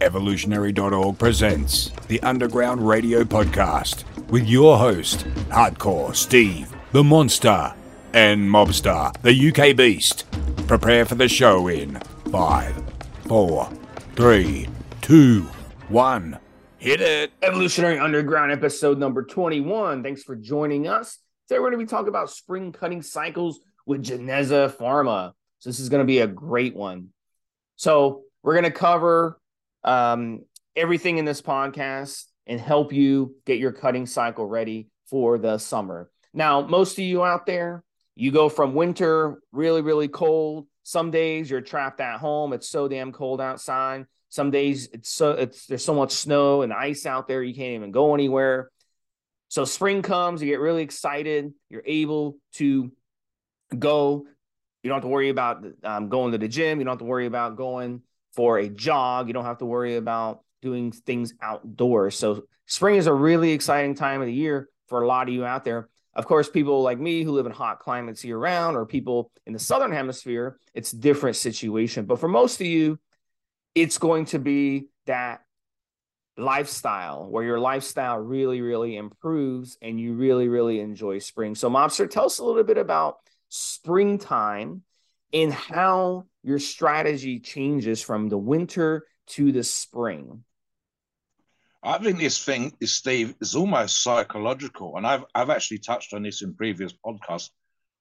Evolutionary.org presents the Underground Radio Podcast with your host, Hardcore Steve, the Monster, and Mobster, the UK Beast. Prepare for the show in five, four, three, two, one. Hit it. Evolutionary Underground episode number 21. Thanks for joining us. Today we're going to be talking about spring cutting cycles with Geneza Pharma. So this is going to be a great one. So we're going to cover um, everything in this podcast and help you get your cutting cycle ready for the summer. Now, most of you out there, you go from winter really, really cold. Some days you're trapped at home. It's so damn cold outside. Some days it's so it's there's so much snow and ice out there you can't even go anywhere. So spring comes, you get really excited. You're able to go. You don't have to worry about um, going to the gym. You don't have to worry about going for a jog. You don't have to worry about doing things outdoors. So spring is a really exciting time of the year for a lot of you out there. Of course, people like me who live in hot climates year round, or people in the southern hemisphere, it's different situation. But for most of you, it's going to be that lifestyle where your lifestyle really, really improves and you really, really enjoy spring. So, Mobster, tell us a little bit about springtime and how your strategy changes from the winter to the spring. I think this thing is Steve is almost psychological, and I've I've actually touched on this in previous podcasts.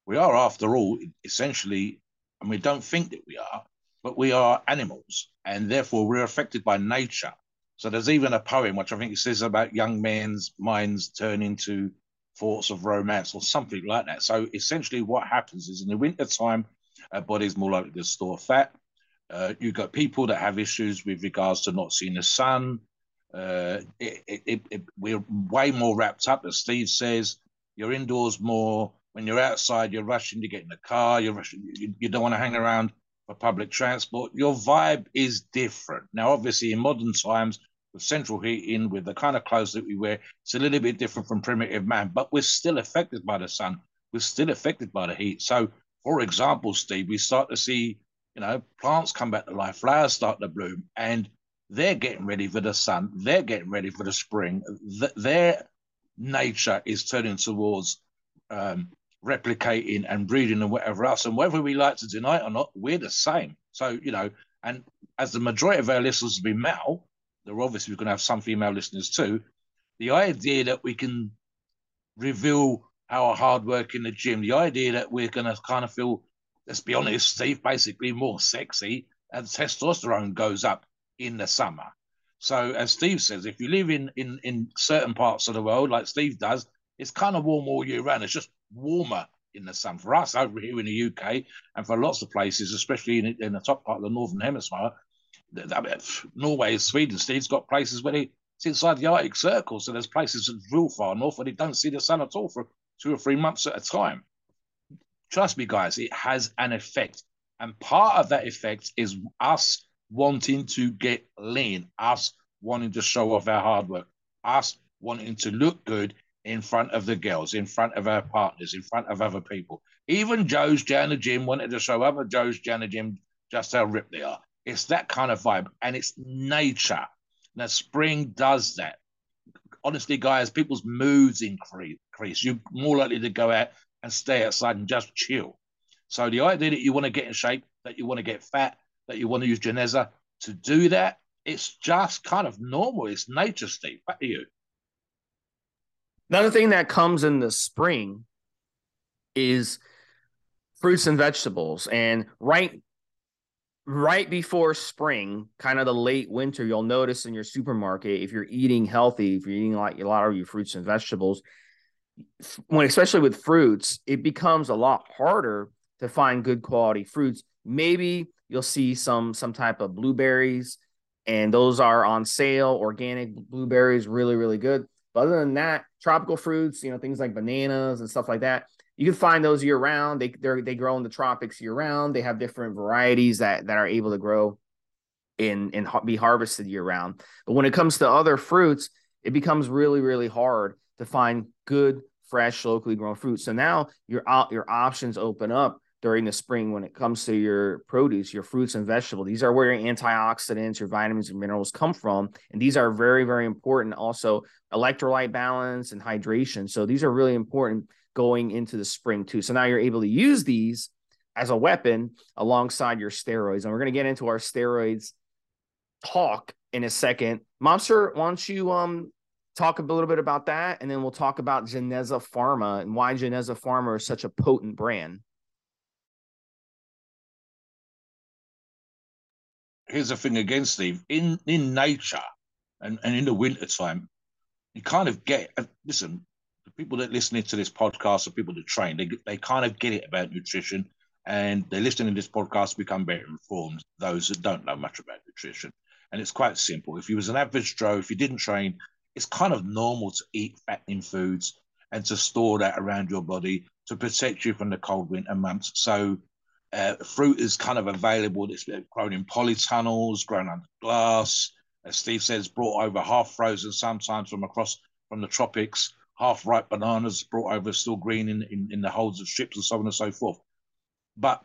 We are, after all, essentially, and we don't think that we are, but we are animals, and therefore we're affected by nature. So there's even a poem which I think says about young men's minds turn into thoughts of romance or something like that. So essentially, what happens is in the winter time, our body's more likely to store fat. Uh, you've got people that have issues with regards to not seeing the sun. Uh, it, it, it, we're way more wrapped up, as Steve says. You're indoors more. When you're outside, you're rushing to get in the car. You're rushing. You, you don't want to hang around for public transport. Your vibe is different now. Obviously, in modern times, with central heating, with the kind of clothes that we wear, it's a little bit different from primitive man. But we're still affected by the sun. We're still affected by the heat. So, for example, Steve, we start to see, you know, plants come back to life, flowers start to bloom, and they're getting ready for the sun. They're getting ready for the spring. Th- their nature is turning towards um, replicating and breeding and whatever else. And whether we like to deny it or not, we're the same. So, you know, and as the majority of our listeners will be male, they're obviously going to have some female listeners too. The idea that we can reveal our hard work in the gym, the idea that we're going to kind of feel, let's be honest, Steve, basically more sexy and testosterone goes up in the summer. So, as Steve says, if you live in, in, in certain parts of the world, like Steve does, it's kind of warm all year round. It's just warmer in the sun. For us over here in the UK, and for lots of places, especially in, in the top part of the northern hemisphere, Norway, Sweden, Steve's got places where they, it's inside the Arctic Circle. So there's places that's real far north where they don't see the sun at all for two or three months at a time. Trust me, guys, it has an effect. And part of that effect is us wanting to get lean, us wanting to show off our hard work, us wanting to look good in front of the girls, in front of our partners, in front of other people. Even Joe's the gym wanted to show other Joe's the gym just how ripped they are. It's that kind of vibe, and it's nature. Now, spring does that. Honestly, guys, people's moods increase. You're more likely to go out and stay outside and just chill. So the idea that you want to get in shape, that you want to get fat, that you want to use Geneza to do that, it's just kind of normal. It's nature, Steve. Back you. Another thing that comes in the spring is fruits and vegetables. And right right before spring, kind of the late winter, you'll notice in your supermarket if you're eating healthy, if you're eating like a lot of your fruits and vegetables, when especially with fruits, it becomes a lot harder to find good quality fruits. Maybe you'll see some some type of blueberries, and those are on sale. Organic blueberries, really really good. But other than that, tropical fruits, you know, things like bananas and stuff like that, you can find those year round. They they grow in the tropics year round. They have different varieties that that are able to grow in and be harvested year round. But when it comes to other fruits, it becomes really really hard to find good fresh locally grown fruit. So now your your options open up during the spring when it comes to your produce, your fruits and vegetables. These are where your antioxidants, your vitamins and minerals come from. And these are very, very important. Also, electrolyte balance and hydration. So these are really important going into the spring too. So now you're able to use these as a weapon alongside your steroids. And we're going to get into our steroids talk in a second. Monster, why don't you um talk a little bit about that, and then we'll talk about Geneza Pharma and why Geneza Pharma is such a potent brand. Here's the thing again, Steve. In in nature and, and in the winter time, you kind of get uh, listen, people that listening to this podcast are people that train, they they kind of get it about nutrition and they're listening to this podcast become better informed, those that don't know much about nutrition. And it's quite simple. If you was an average Joe, if you didn't train, it's kind of normal to eat fattening foods and to store that around your body to protect you from the cold winter months. So uh, fruit is kind of available. It's grown in polytunnels, grown under glass. As Steve says, brought over half frozen, sometimes from across from the tropics. Half ripe bananas brought over still green in, in, in the holds of ships and so on and so forth. But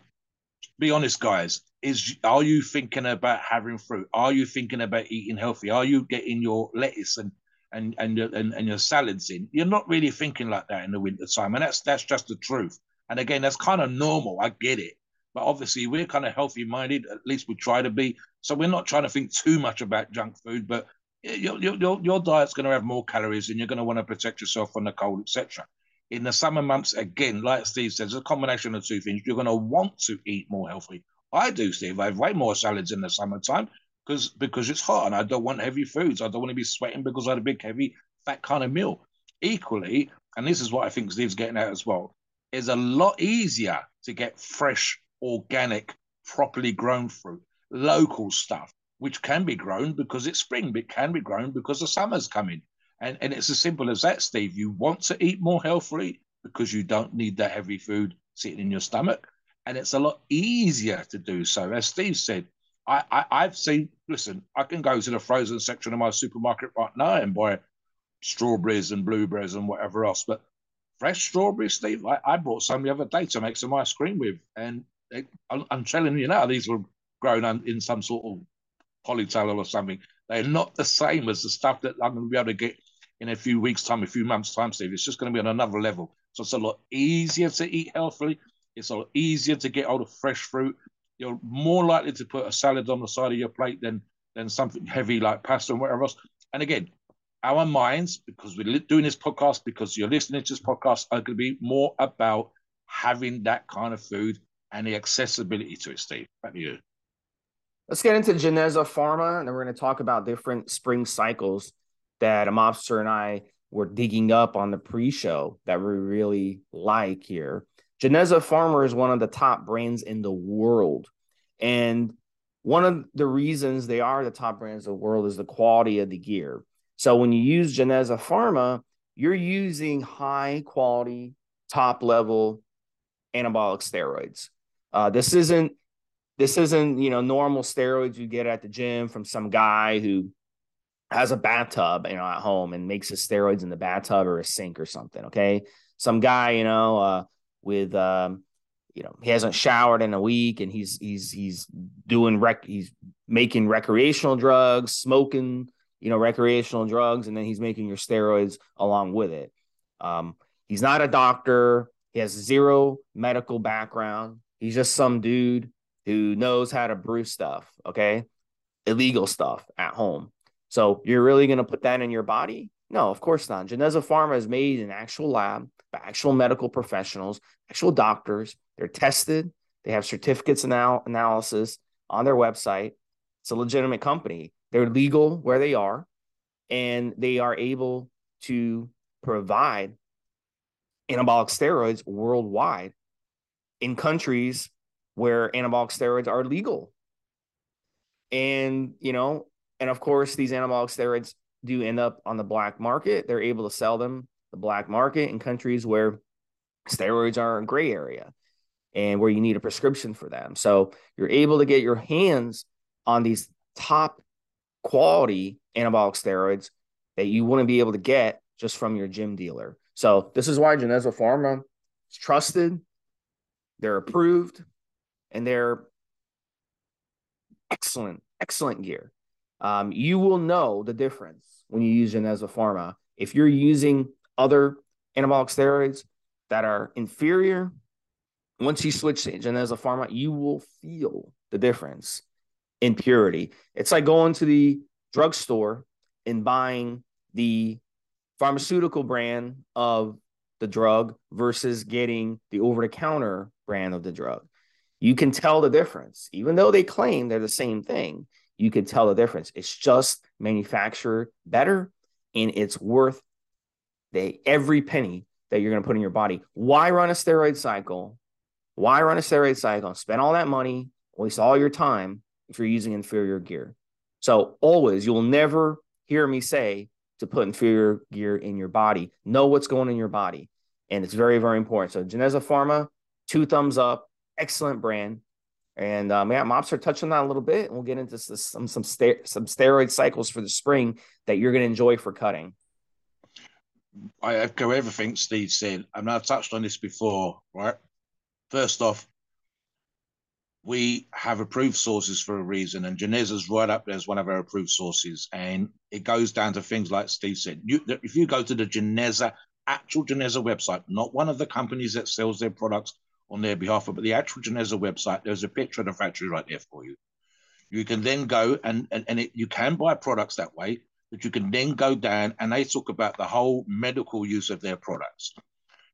be honest, guys, is are you thinking about having fruit? Are you thinking about eating healthy? Are you getting your lettuce and and and your, and, and your salads in? You're not really thinking like that in the winter time, and that's that's just the truth. And again, that's kind of normal. I get it, but obviously we're kind of healthy minded. At least we try to be. So we're not trying to think too much about junk food, but your your your diet's going to have more calories, and you're going to want to protect yourself from the cold, etc. In the summer months, again, like Steve says, a combination of two things. You're going to want to eat more healthy. I do, Steve. I have way more salads in the summertime because because it's hot and I don't want heavy foods. I don't want to be sweating because I had a big, heavy, fat kind of meal. Equally, and this is what I think Steve's getting at as well, is a lot easier to get fresh, organic, properly grown fruit, local stuff, which can be grown because it's spring, but can be grown because the summer's coming. And, and it's as simple as that, Steve. You want to eat more healthily because you don't need that heavy food sitting in your stomach and it's a lot easier to do so. As Steve said, I, I have seen. Listen, I can go to the frozen section of my supermarket right now and buy strawberries and blueberries and whatever else. But fresh strawberries, Steve, I, I brought some the other day to make some ice cream with, and I'm, I'm telling you now, these were grown in some sort of polytunnel or something. They're not the same as the stuff that I'm going to be able to get in a few weeks' time, a few months' time, Steve. It's just going to be on another level. So it's a lot easier to eat healthily. It's a lot easier to get hold of fresh fruit. You're more likely to put a salad on the side of your plate than than something heavy like pasta and whatever else. And again, our minds, because we're doing this podcast, because you're listening to this podcast, are going to be more about having that kind of food and the accessibility to it, Steve. Back to you. Let's get into Geneza Pharma, and then we're going to talk about different spring cycles that a mobster and I were digging up on the pre-show that we really like here. Geneza Pharma is one of the top brands in the world. And one of the reasons they are the top brands in the world is the quality of the gear. So when you use Geneza Pharma, you're using high quality, top level anabolic steroids. Uh, this isn't this isn't you know normal steroids you get at the gym from some guy who has a bathtub you know at home and makes his steroids in the bathtub or a sink or something. Okay, some guy you know uh, with um, you know he hasn't showered in a week and he's he's he's doing rec he's making recreational drugs smoking you know recreational drugs and then he's making your steroids along with it. Um, he's not a doctor. He has zero medical background. He's just some dude who knows how to brew stuff okay illegal stuff at home so you're really going to put that in your body no of course not geneza pharma is made in actual lab by actual medical professionals, actual doctors. They're tested. They have certificates anal- analysis on their website. It's a legitimate company. They're legal where they are, and they are able to provide anabolic steroids worldwide in countries where anabolic steroids are legal. And, you know, and of course, these anabolic steroids do end up on the black market. They're able to sell them the black market in countries where steroids are a gray area and where you need a prescription for them. So you're able to get your hands on these top quality anabolic steroids that you wouldn't be able to get just from your gym dealer. So this is why Geneza Pharma is trusted. they're approved, and they're excellent, excellent gear. Um, you will know the difference when you use Geneza Pharma. If you're using other anabolic steroids that are inferior, once you switch to Geneza Pharma, you will feel the difference in purity. It's like going to the drugstore and buying the pharmaceutical brand of the drug versus getting the over the counter brand of the drug. You can tell the difference, even though they claim they're the same thing. You can tell the difference. It's just manufactured better, and it's worth the every penny that you're going to put in your body. Why run a steroid cycle? Why run a steroid cycle? Spend all that money, waste all your time if you're using inferior gear. So always, you'll never hear me say to put inferior gear in your body. Know what's going in your body. And it's very, very important. So Geneza Pharma, two thumbs up, excellent brand. And um, yeah, Mobster touched on that a little bit, and we'll get into some some some steroid cycles for the spring that you're going to enjoy for cutting. I echo everything Steve said. I mean, I've touched on this before, right? First off, we have approved sources for a reason, and Geneza's right up there as one of our approved sources. And it goes down to things like Steve said. You, if you go to the Geneza, actual Geneza website, not one of the companies that sells their products on their behalf, but the actual Geneza website, there's a picture of the factory right there for you. You can then go and, and, and it, you can buy products that way, but you can then go down and they talk about the whole medical use of their products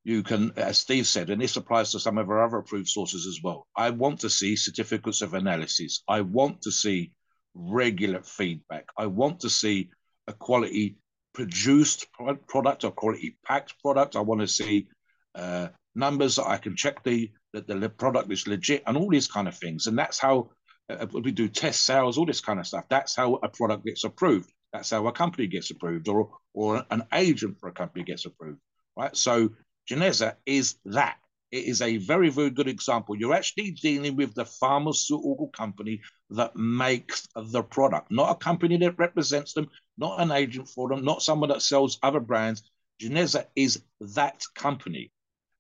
you can, as Steve said, and this applies to some of our other approved sources as well. I want to see certificates of analysis. I want to see regular feedback. I want to see a quality produced product or quality packed product. I want to see uh, numbers that I can check the that the product is legit and all these kind of things. And that's how uh, we do test sales, all this kind of stuff. That's how a product gets approved. That's how a company gets approved, or or an agent for a company gets approved. Right. So Geneza is that. It is a very, very good example. You're actually dealing with the pharmaceutical company that makes the product, not a company that represents them, not an agent for them, not someone that sells other brands. Geneza is that company.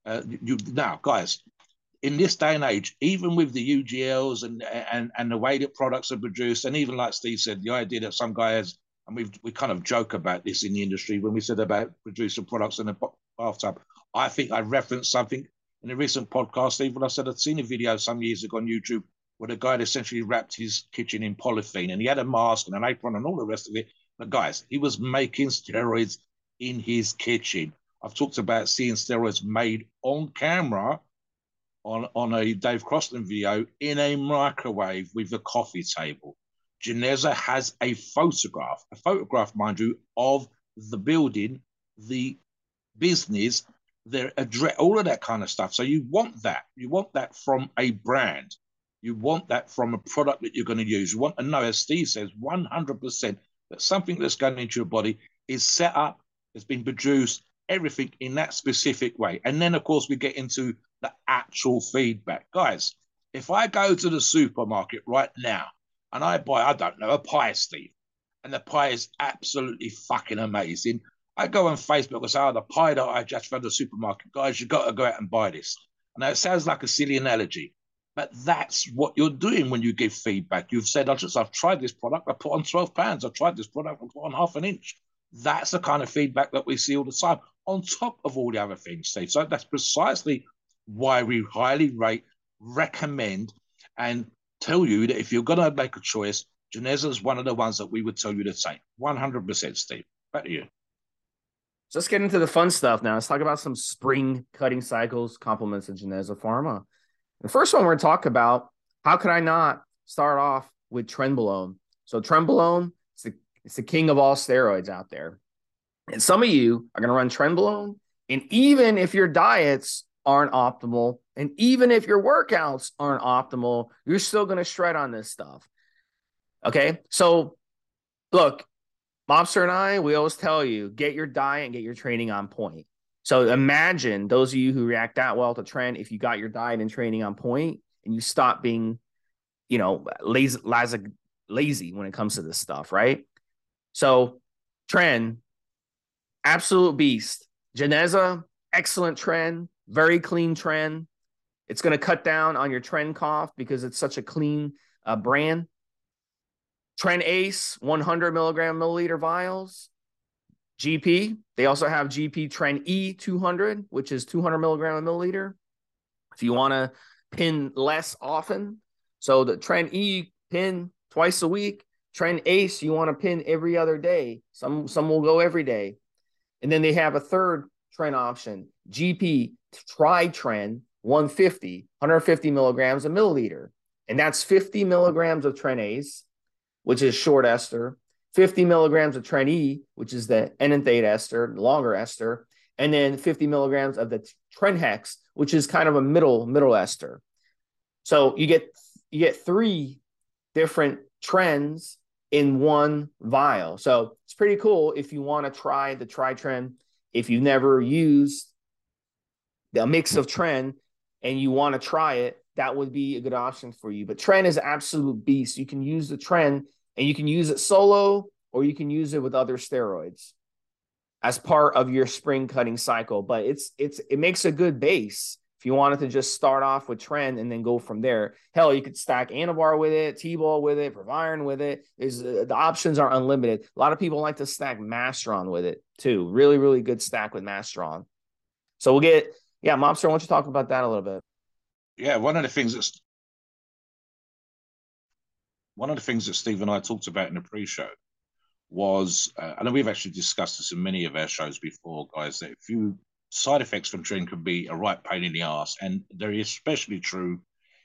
Uh, you now, guys, in this day and age, even with the UGLs and and and the way that products are produced, and even like Steve said, the idea that some guy has, and we we kind of joke about this in the industry when we said about producing products in a bathtub. I think I referenced something in a recent podcast, even I said I'd seen a video some years ago on YouTube where the guy had essentially wrapped his kitchen in polythene and he had a mask and an apron and all the rest of it. But guys, he was making steroids in his kitchen. I've talked about seeing steroids made on camera on, on a Dave Crosland video in a microwave with a coffee table. Geneza has a photograph, a photograph, mind you, of the building, the business, their address, all of that kind of stuff. So you want that. You want that from a brand. You want that from a product that you're going to use. You want to know, as Steve says, 100% that something that's going into your body is set up, has been produced, everything in that specific way. And then, of course, we get into the actual feedback. Guys, if I go to the supermarket right now and I buy, I don't know, a pie, Steve, and the pie is absolutely fucking amazing, I go on Facebook and say, oh, the pie that I just found at the supermarket, guys, you got to go out and buy this. Now, it sounds like a silly analogy, but that's what you're doing when you give feedback. You've said, I've tried this product, I put on 12 pounds. I tried this product, I put on half an inch. That's the kind of feedback that we see all the time, on top of all the other things, Steve. So that's precisely why we highly rate, recommend, and tell you that if you're going to make a choice, Geneza is one of the ones that we would tell you to take. 100%, Steve. Back to you. So let's get into the fun stuff now. Let's talk about some spring cutting cycles, compliments of Geneza Pharma. The first one we're going to talk about, how could I not start off with Trenbolone? So Trenbolone, it's the, it's the king of all steroids out there. And some of you are going to run Trenbolone. And even if your diets aren't optimal, and even if your workouts aren't optimal, you're still going to shred on this stuff. Okay. So look, Mobster and I, we always tell you get your diet and get your training on point. So imagine those of you who react that well to tren, if you got your diet and training on point and you stop being, you know, lazy, lazy, lazy when it comes to this stuff, right? So tren, absolute beast. Geneza, excellent tren, very clean tren. It's going to cut down on your tren cough because it's such a clean uh, brand. Tren Ace, 100 milligram milliliter vials. GP, they also have GP Tren E 200, which is 200 milligram a milliliter. If you want to pin less often, so the Tren E pin twice a week. Tren Ace, you want to pin every other day. Some some will go every day. And then they have a third tren option, GP Tri-Tren 150, 150 milligrams a milliliter. And that's 50 milligrams of Tren Ace, which is short ester, 50 milligrams of Tren E, which is the enanthate ester, longer ester, and then 50 milligrams of the Trenhex, which is kind of a middle middle ester. So you get you get three different trens in one vial. So it's pretty cool if you want to try the Tri-Tren. If you've never used the mix of Tren and you want to try it, that would be a good option for you. But Tren is absolute beast. You can use the Tren and you can use it solo or you can use it with other steroids as part of your spring cutting cycle. But it's it's it makes a good base if you wanted to just start off with tren and then go from there, hell, you could stack Anavar with it, T-Bol with it, Proviron with it. Is uh, the options are unlimited. A lot of people like to stack Masteron with it too. Really, really good stack with Masteron. So we'll get yeah, Mobster. Why don't you talk about that a little bit? Yeah, one of the things that's one of the things that Steve and I talked about in the pre-show was, uh, know we've actually discussed this in many of our shows before, guys. That if you side effects from Tren can be a right pain in the ass, and they're especially true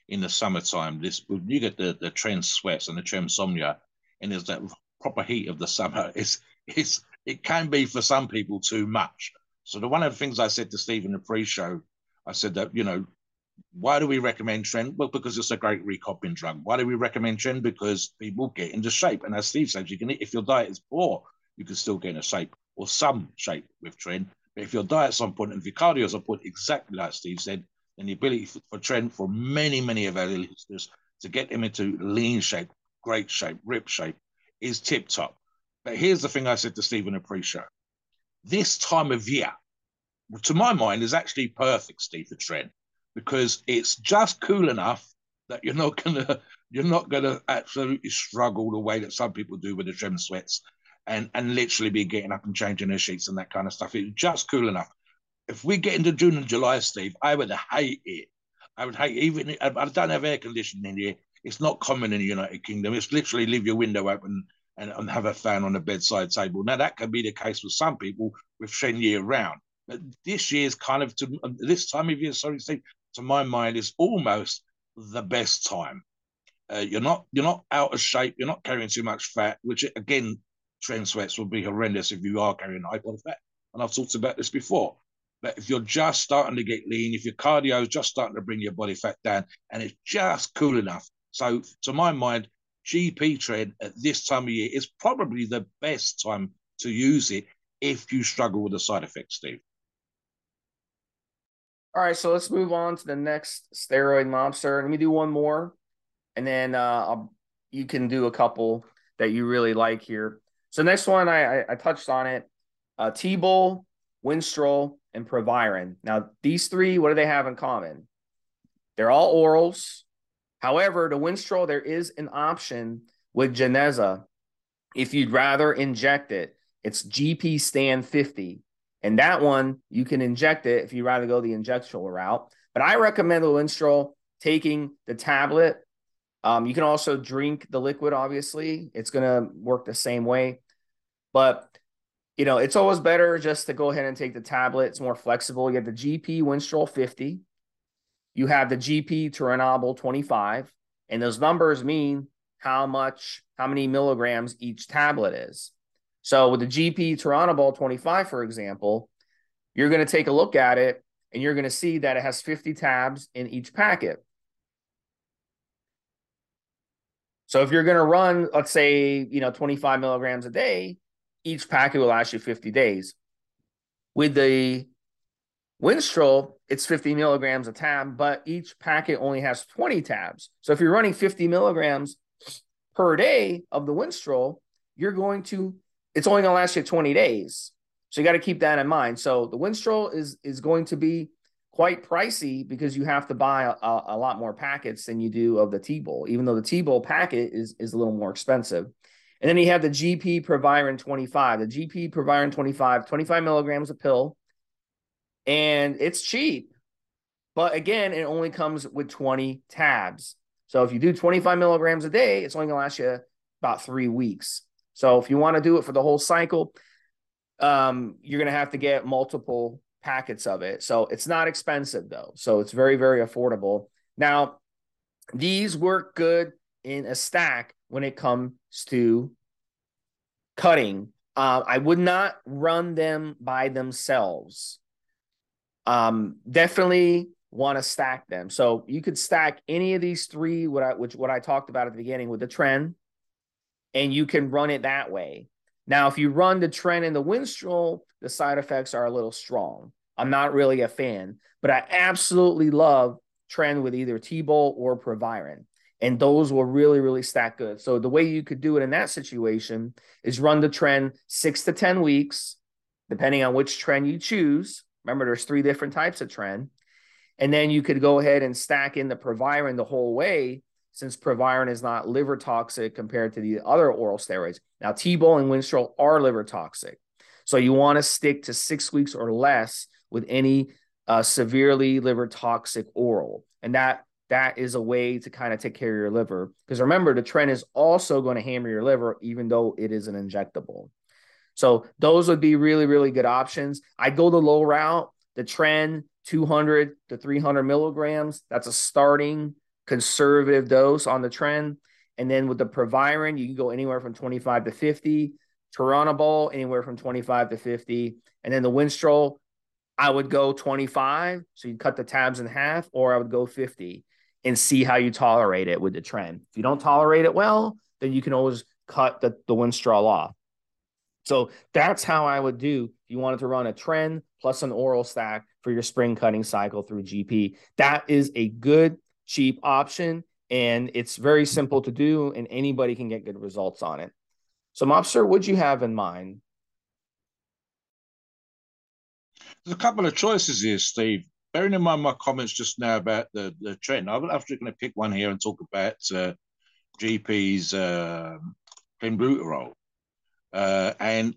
in the summertime. This you get the the Tren sweats and the Tren insomnia, and there's that proper heat of the summer. It's it's it can be for some people too much. So the one of the things I said to Steve in the pre-show, I said that you know. Why do we recommend Tren? Well, because it's a great recouping drug. Why do we recommend Tren? Because people get into shape. And as Steve said, you can if your diet is poor, you can still get into shape or some shape with Tren. If your diet's on point and cardio's on point, exactly like Steve said, then the ability for, for Tren for many, many of our listeners to get him into lean shape, great shape, rip shape is tip top. But here's the thing I said to Stephen in pre-show. This time of year, to my mind, is actually perfect, Steve, for Tren, because it's just cool enough that you're not gonna you're not gonna absolutely struggle the way that some people do with the Tren sweats and and literally be getting up and changing their sheets and that kind of stuff. It's just cool enough. If we get into June and July, Steve, I would hate it. I would hate even. I don't have air conditioning here. It's not common in the United Kingdom. It's literally leave your window open and, and have a fan on the bedside table. Now that can be the case with some people with Tren year round. But this year is kind of to this time of year. Sorry, Steve. To my mind, is almost the best time. Uh, you're not you're not out of shape. You're not carrying too much fat, which again Tren sweats will be horrendous if you are carrying high body fat. And I've talked about this before. But if you're just starting to get lean, if your cardio is just starting to bring your body fat down and it's just cool enough. So, to my mind, GP Tren at this time of year is probably the best time to use it if you struggle with the side effects, Steve. All right, so let's move on to the next steroid mobster. Let me do one more, and then uh, you can do a couple that you really like here. So next one, I, I, I touched on it. Uh, T-Bol, Winstrol, and Proviron. Now, these three, what do they have in common? They're all orals. However, the Winstrol, there is an option with Geneza. If you'd rather inject it, it's GP Stand 50. And that one, you can inject it if you'd rather go the injectable route. But I recommend the Winstrol taking the tablet. Um, you can also drink the liquid, obviously. It's going to work the same way. But you know, it's always better just to go ahead and take the tablet. It's more flexible. You have the GP Winstrol 50. You have the GP Turinabol 25. And those numbers mean how much, how many milligrams each tablet is. So with the GP Turinabol 25, for example, you're going to take a look at it and you're going to see that it has 50 tabs in each packet. So if you're going to run, let's say, you know, 25 milligrams a day, each packet will last you 50 days. With the Winstrol, it's 50 milligrams a tab, but each packet only has 20 tabs. So if you're running 50 milligrams per day of the Winstrol, you're going to, it's only going to last you 20 days. So you got to keep that in mind. So the Winstrol is is going to be quite pricey because you have to buy a, a, lot more packets than you do of the T-Bol, even though the T-Bol packet is, is a little more expensive. And then you have the GP Proviron 25. The GP Proviron 25, 25 milligrams a pill. And it's cheap. But again, it only comes with 20 tabs. So if you do 25 milligrams a day, it's only going to last you about three weeks. So if you want to do it for the whole cycle, um, you're going to have to get multiple packets of it. So it's not expensive though. So it's very, very affordable. Now, these work good in a stack when it comes to cutting. Uh, I would not run them by themselves. Um, definitely want to stack them. So you could stack any of these three, what I which what I talked about at the beginning with the tren, and you can run it that way. Now, if you run the tren and the Winstrol, the side effects are a little strong. I'm not really a fan, but I absolutely love tren with either T-Bol or Proviron. And those will really, really stack good. So the way you could do it in that situation is run the tren six to 10 weeks, depending on which tren you choose. Remember, there's three different types of tren And then you could go ahead and stack in the Proviron the whole way, since Proviron is not liver toxic compared to the other oral steroids. Now, T-Bol and Winstrol are liver toxic. So you want to stick to six weeks or less with any uh, severely liver toxic oral. And that that is a way to kind of take care of your liver. Because remember, the tren is also going to hammer your liver, even though it is an injectable. So those would be really, really good options. I go the low route, the tren 200 to 300 milligrams. That's a starting conservative dose on the tren. And then with the Proviron, you can go anywhere from 25 to 50. Turinabol, anywhere from 25 to 50. And then the Winstrol, I would go 25. So you cut the tabs in half, or I would go 50 and see how you tolerate it with the tren. If you don't tolerate it well, then you can always cut the, the Winstrol off. So that's how I would do if you wanted to run a tren plus an oral stack for your spring cutting cycle through GP. That is a good, cheap option. And it's very simple to do, and anybody can get good results on it. So, Mobster, what'd you have in mind? There's a couple of choices here, Steve. Bearing in mind my comments just now about the, the tren, I'm actually going to pick one here and talk about uh, GP's uh, clenbuterol. Uh, and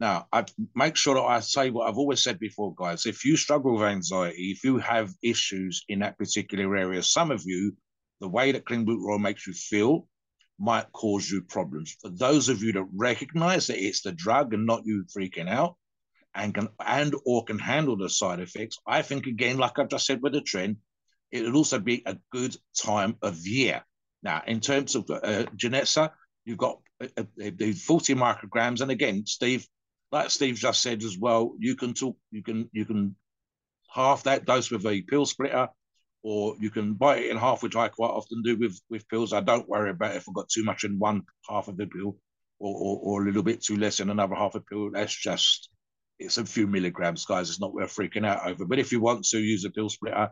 now, I make sure that I say what I've always said before, guys. If you struggle with anxiety, if you have issues in that particular area, some of you, the way that clenbuterol makes you feel might cause you problems. For those of you that recognize that it's the drug and not you freaking out, and can and or can handle the side effects, I think again, like I've just said with the tren, it would also be a good time of year. Now, in terms of uh, you've got uh, uh, the 40 micrograms, and again, Steve, like Steve just said as well, you can talk, you can you can half that dose with a pill splitter, or you can bite it in half, which I quite often do with with pills. I don't worry about if I've got too much in one half of the pill, or, or, or a little bit too less in another half of the pill. That's just it's a few milligrams, guys. It's not worth freaking out over. But if you want to use a pill splitter,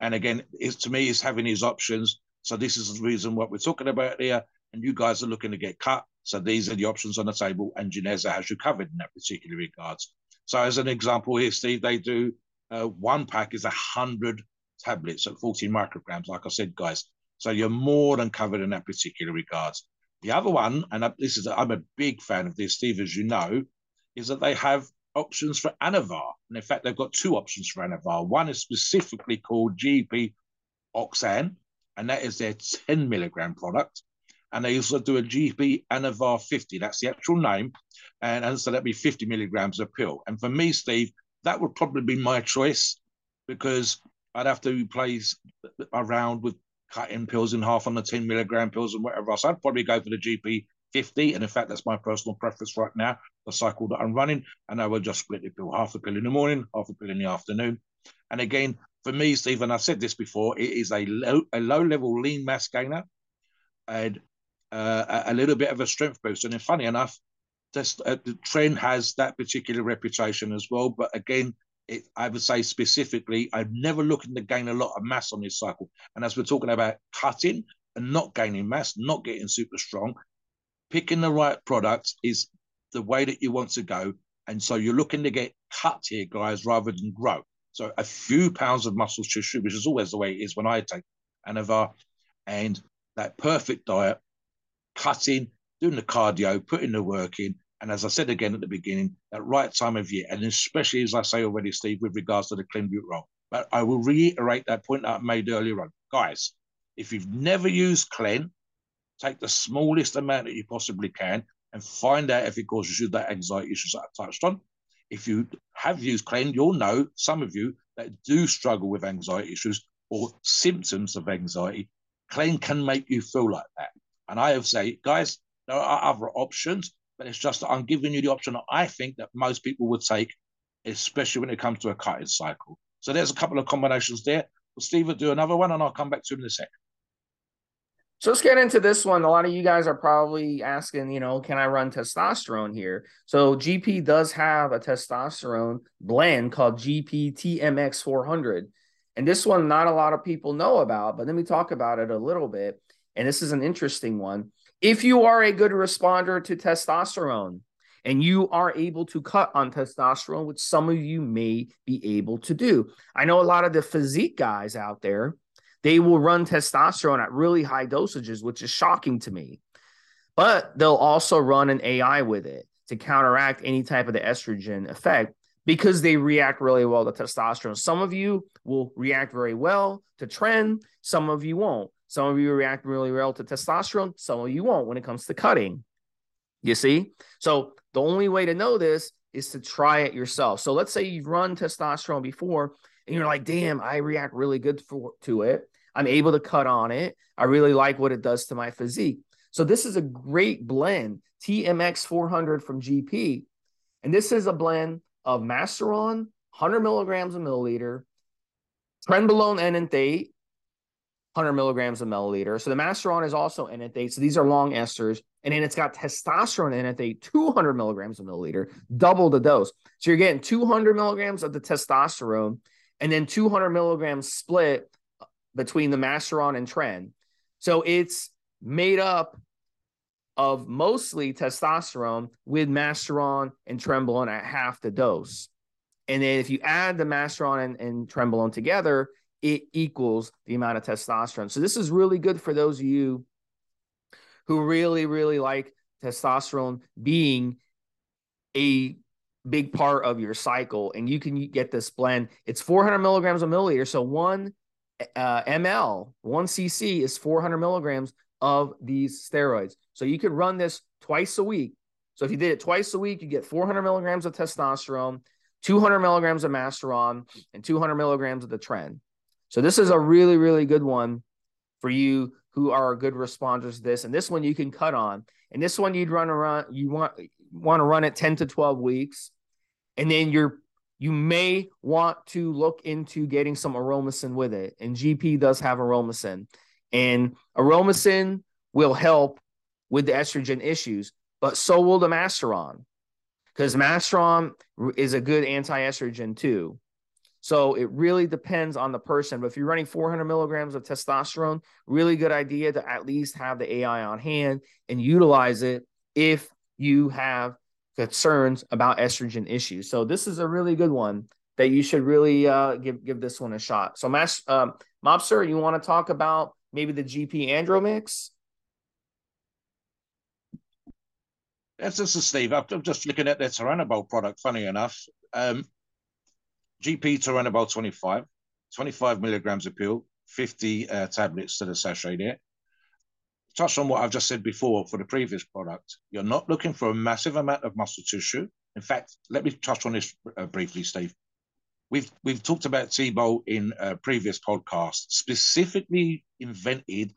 and again, it's to me, it's having these options. So this is the reason what we're talking about here. And you guys are looking to get cut. So these are the options on the table, and Geneza has you covered in that particular regards. So as an example here, Steve, they do uh, one pack is a hundred tablets at 14 micrograms. Like I said, guys, so you're more than covered in that particular regards. The other one, and this is I'm a big fan of this, Steve, as you know, is that they have options for Anavar. And in fact, they've got two options for Anavar. One is specifically called GP Oxan, and that is their 10 milligram product. And they also do a GP Anavar 50. That's the actual name. And, and so that'd be 50 milligrams of pill. And for me, Steve, that would probably be my choice because I'd have to play around with cutting pills in half on the 10 milligram pills and whatever else. I'd probably go for the GP 50. And in fact, that's my personal preference right now, the cycle that I'm running. And I will just split the pill, half a pill in the morning, half a pill in the afternoon. And again, for me, Stephen, I've said this before, it is a low, a low level lean mass gainer and uh, a little bit of a strength boost. And funny enough, this, uh, the tren has that particular reputation as well. But again, it, I would say specifically, I'm never looking to gain a lot of mass on this cycle. And as we're talking about cutting and not gaining mass, not getting super strong, picking the right product is the way that you want to go. And so you're looking to get cut here, guys, rather than grow. So a few pounds of muscle tissue, which is always the way it is when I take Anavar, and that perfect diet, cutting, doing the cardio, putting the work in, and as I said again at the beginning, that right time of year, and especially as I say already, Steve, with regards to the clenbuterol. But I will reiterate that point that I made earlier on, guys. If you've never used Clen, take the smallest amount that you possibly can and find out if it causes you that anxiety issues that I touched on. If you have used Clen, you'll know some of you that do struggle with anxiety issues or symptoms of anxiety. Clen can make you feel like that. And I have say, guys, there are other options, but it's just that I'm giving you the option that I think that most people would take, especially when it comes to a cutting cycle. So there's a couple of combinations there. Steve will do another one, and I'll come back to him in a second. So let's get into this one. A lot of you guys are probably asking, you know, can I run testosterone here? So GP does have a testosterone blend called GPTMX 400. And this one, not a lot of people know about, but let me talk about it a little bit. And this is an interesting one. If you are a good responder to testosterone and you are able to cut on testosterone, which some of you may be able to do, I know a lot of the physique guys out there they will run testosterone at really high dosages, which is shocking to me. But they'll also run an AI with it to counteract any type of the estrogen effect because they react really well to testosterone. Some of you will react very well to tren, some of you won't. Some of you react really well to testosterone, some of you won't when it comes to cutting. You see? So the only way to know this is to try it yourself. So let's say you've run testosterone before and you're like, damn, I react really good for, to it. I'm able to cut on it. I really like what it does to my physique. So this is a great blend, TMX 400 from GP. And this is a blend of Masteron, 100 milligrams a milliliter, Trenbolone enanthate, 100 milligrams a milliliter. So the Masteron is also enanthate. So these are long esters. And then it's got testosterone enanthate, 200 milligrams a milliliter, double the dose. So you're getting 200 milligrams of the testosterone and then 200 milligrams split between the Masteron and Tren. So it's made up of mostly testosterone with Masteron and Trenbolone at half the dose. And then if you add the Masteron and, and together, it equals the amount of testosterone. So this is really good for those of you who really, really like testosterone being a big part of your cycle. And you can get this blend. It's 400 milligrams a milliliter. So one uh, ml, one cc is 400 milligrams of these steroids. So you could run this twice a week. So if you did it twice a week, you get 400 milligrams of testosterone, 200 milligrams of Masteron, and 200 milligrams of the tren. So this is a really, really good one for you who are good responders to this. And this one you can cut on. And this one you'd run around, you want want to run it 10 to 12 weeks. And then you're you may want to look into getting some aromasin with it. And GP does have aromasin. And aromasin will help with the estrogen issues, but so will the Masteron. Because Masteron is a good anti-estrogen too. So it really depends on the person. But if you're running 400 milligrams of testosterone, really good idea to at least have the AI on hand and utilize it if you have concerns about estrogen issues. So this is a really good one that you should really uh, give give this one a shot. So, Mas- um, Mobster, you want to talk about maybe the GP Andro mix? Yes, this is Steve. I'm just looking at their Turinabol product. Funny enough, um, GP Turinabol 25, 25 milligrams of pill, 50 uh, tablets to the sachet there touch on what I've just said before for the previous product. You're not looking for a massive amount of muscle tissue. In fact, let me touch on this uh, briefly, Steve. We've we've talked about T-Bol in a previous podcast, specifically invented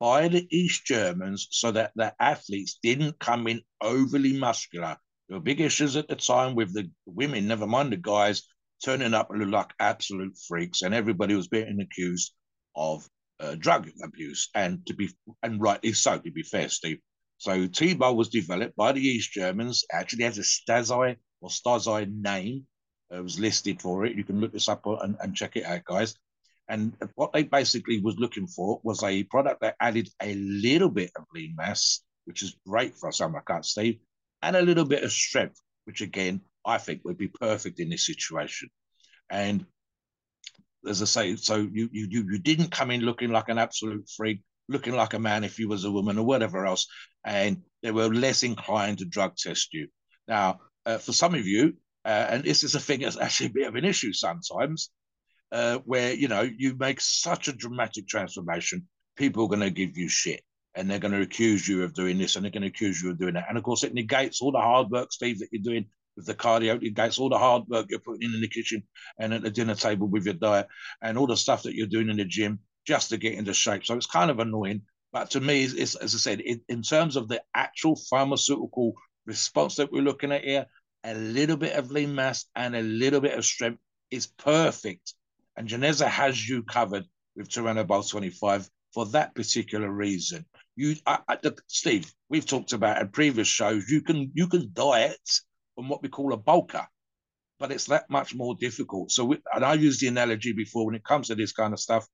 by the East Germans so that the athletes didn't come in overly muscular. There were big issues at the time with the women, never mind the guys, turning up like absolute freaks, and everybody was being accused of uh, drug abuse, and to be and rightly so. To be fair, Steve. So T-Bol was developed by the East Germans. Actually, has a Stasi or Stasi name. It was listed for it. You can look this up and, and check it out, guys. And what they basically was looking for was a product that added a little bit of lean mass, which is great for someone like us, Steve, and a little bit of strength, which again I think would be perfect in this situation. And as I say, so you you you didn't come in looking like an absolute freak, looking like a man if you was a woman or whatever else, and they were less inclined to drug test you. Now, uh, for some of you, uh, and this is a thing that's actually a bit of an issue sometimes, uh, where you know you make such a dramatic transformation, people are going to give you shit, and they're going to accuse you of doing this, and they're going to accuse you of doing that, and of course it negates all the hard work, Steve, that you're doing with the cardio, it all the hard work you're putting in, in the kitchen and at the dinner table with your diet, and all the stuff that you're doing in the gym just to get into shape. So it's kind of annoying. But to me, it's, as I said, it, in terms of the actual pharmaceutical response that we're looking at here, a little bit of lean mass and a little bit of strength is perfect. And Geneza has you covered with Turinabol 25 for that particular reason. You, I, I, Steve, we've talked about in previous shows. You can you can diet on what we call a bulker, but it's that much more difficult. So, we, and I used the analogy before when it comes to this kind of stuff